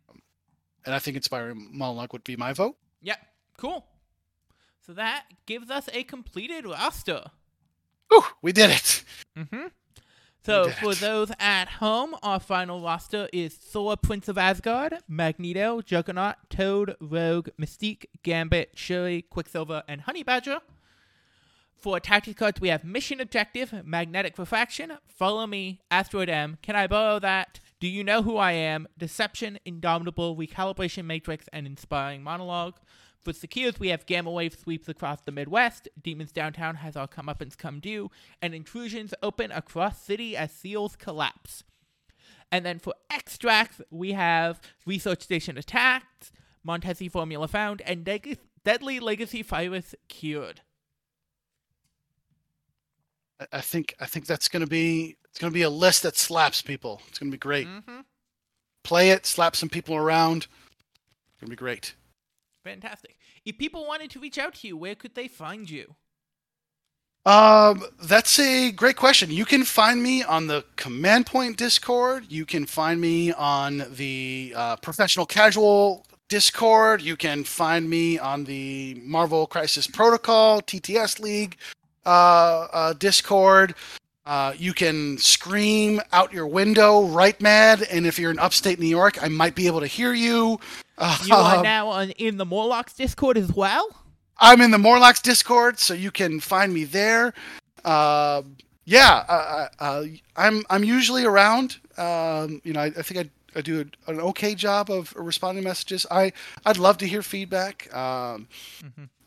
and I think inspiring monologue would be my vote. Yeah, Cool. So that gives us a completed roster. Whew, we did it. Mm-hmm. So for those at home, our final roster is Thor, Prince of Asgard, Magneto, Juggernaut, Toad, Rogue, Mystique, Gambit, Shuri, Quicksilver, and Honey Badger. For tactics cards, we have Mission Objective, Magnetic Refraction, Follow Me, Asteroid M, Can I Borrow That, Do You Know Who I Am, Deception, Indomitable, Recalibration Matrix, and Inspiring Monologue. For Secures, we have Gamma Wave sweeps across the Midwest, Demons Downtown has our comeuppance come due, and Intrusions open across city as seals collapse. And then for extracts, we have Research Station attacked, Montesi Formula Found, and Leg- Deadly Legacy Virus Cured. I- I think I think that's gonna be it's gonna be a list that slaps people. It's gonna be great. Mm-hmm. Play it, slap some people around. It's gonna be great. Fantastic. If people wanted to reach out to you, where could they find you? Um, that's a great question. You can find me on the Command Point Discord. You can find me on the uh, Professional Casual Discord. You can find me on the Marvel Crisis Protocol TTS League uh, uh, Discord. Uh, you can scream out your window, right, mad, and if you're in upstate New York, I might be able to hear you. You are Um, now on, in the Morlocks Discord as well. I'm in the Morlocks Discord, so you can find me there. Uh, yeah, uh, uh, I'm I'm usually around. Um, you know, I, I think I, I do an okay job of responding to messages. I I'd love to hear feedback. Um,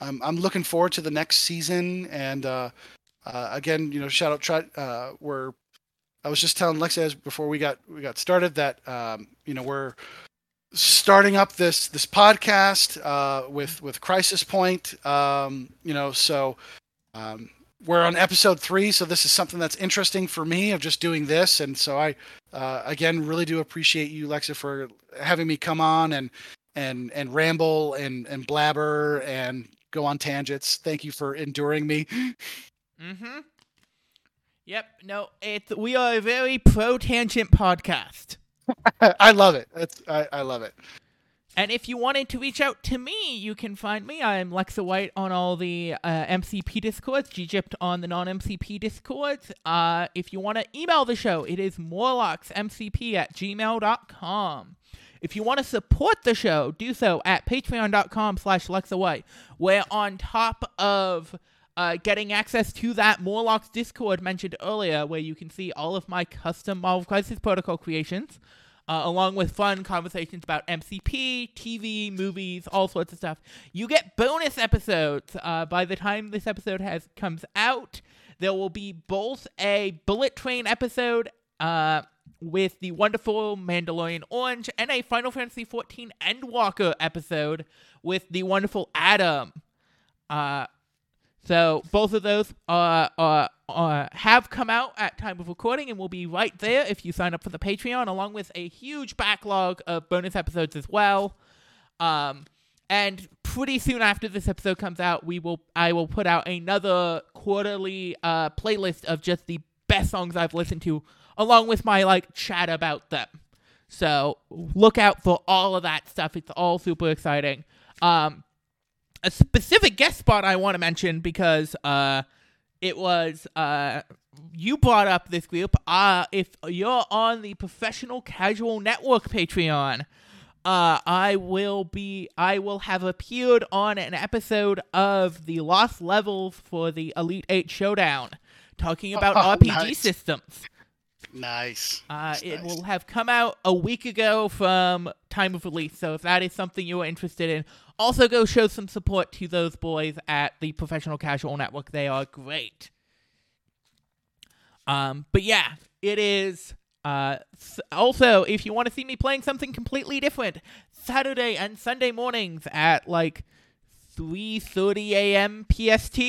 I'm I'm looking forward to the next season, and uh, uh, again, you know, shout out. Try, uh, we're I was just telling Lexi as before we got we got started that um, you know we're starting up this this podcast uh, with with Crisis Point. Um, you know, so um, we're on episode three, so this is something that's interesting for me of just doing this, and so I uh, again really do appreciate you, Lexa, for having me come on and and and ramble and and blabber and go on tangents. Thank you for enduring me. Mm-hmm. Yep. No, it's we are a very pro tangent podcast. I love it. That's I, I love it. And if you wanted to reach out to me, you can find me. I'm Lexa White on all the uh, MCP discords, Gypt on the non-MCP discords. Uh, if you want to email the show, it is morlocksmcp at gmail.com. If you want to support the show, do so at patreon.com slash Lexa White, where on top of uh, getting access to that Morlocks Discord mentioned earlier, where you can see all of my custom Marvel Crisis Protocol creations, uh, along with fun conversations about MCP, TV, movies, all sorts of stuff. You get bonus episodes. Uh, by the time this episode has comes out, there will be both a Bullet Train episode uh, with the wonderful Mandalorian Orange and a Final Fantasy XIV Endwalker episode with the wonderful Adam. Uh, so both of those uh, uh, uh, have come out at time of recording and will be right there if you sign up for the Patreon, along with a huge backlog of bonus episodes as well. Um, and pretty soon after this episode comes out, we will I will put out another quarterly uh, playlist of just the best songs I've listened to, along with my like chat about them. So look out for all of that stuff. It's all super exciting. Um, a specific guest spot I want to mention because uh, it was uh, you brought up this group. Uh, if you're on the Professional Casual Network Patreon, uh, I will be I will have appeared on an episode of the Lost Levels for the Elite Eight Showdown, talking about Oh, RPG nice. systems. Nice. Uh, it nice. will have come out a week ago from time of release. So if that is something you are interested in, also go show some support to those boys at the Professional Casual Network. They are great. Um, but yeah, it is. Uh, also, if you want to see me playing something completely different, Saturday and Sunday mornings at like 3:30 a.m. PST.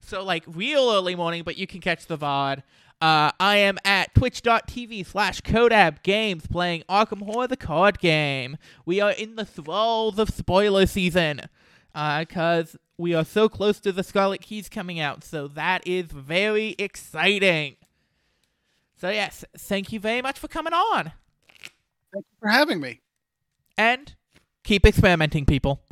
So like real early morning, but you can catch the VOD. Uh, I am at twitch.tv slash Kodab Games playing Arkham Horror the card game. We are in the thralls of spoiler season. Because we are so close to the Scarlet Keys coming out. So that is very exciting. So yes, thank you very much for coming on. Thank you for having me. And keep experimenting, people.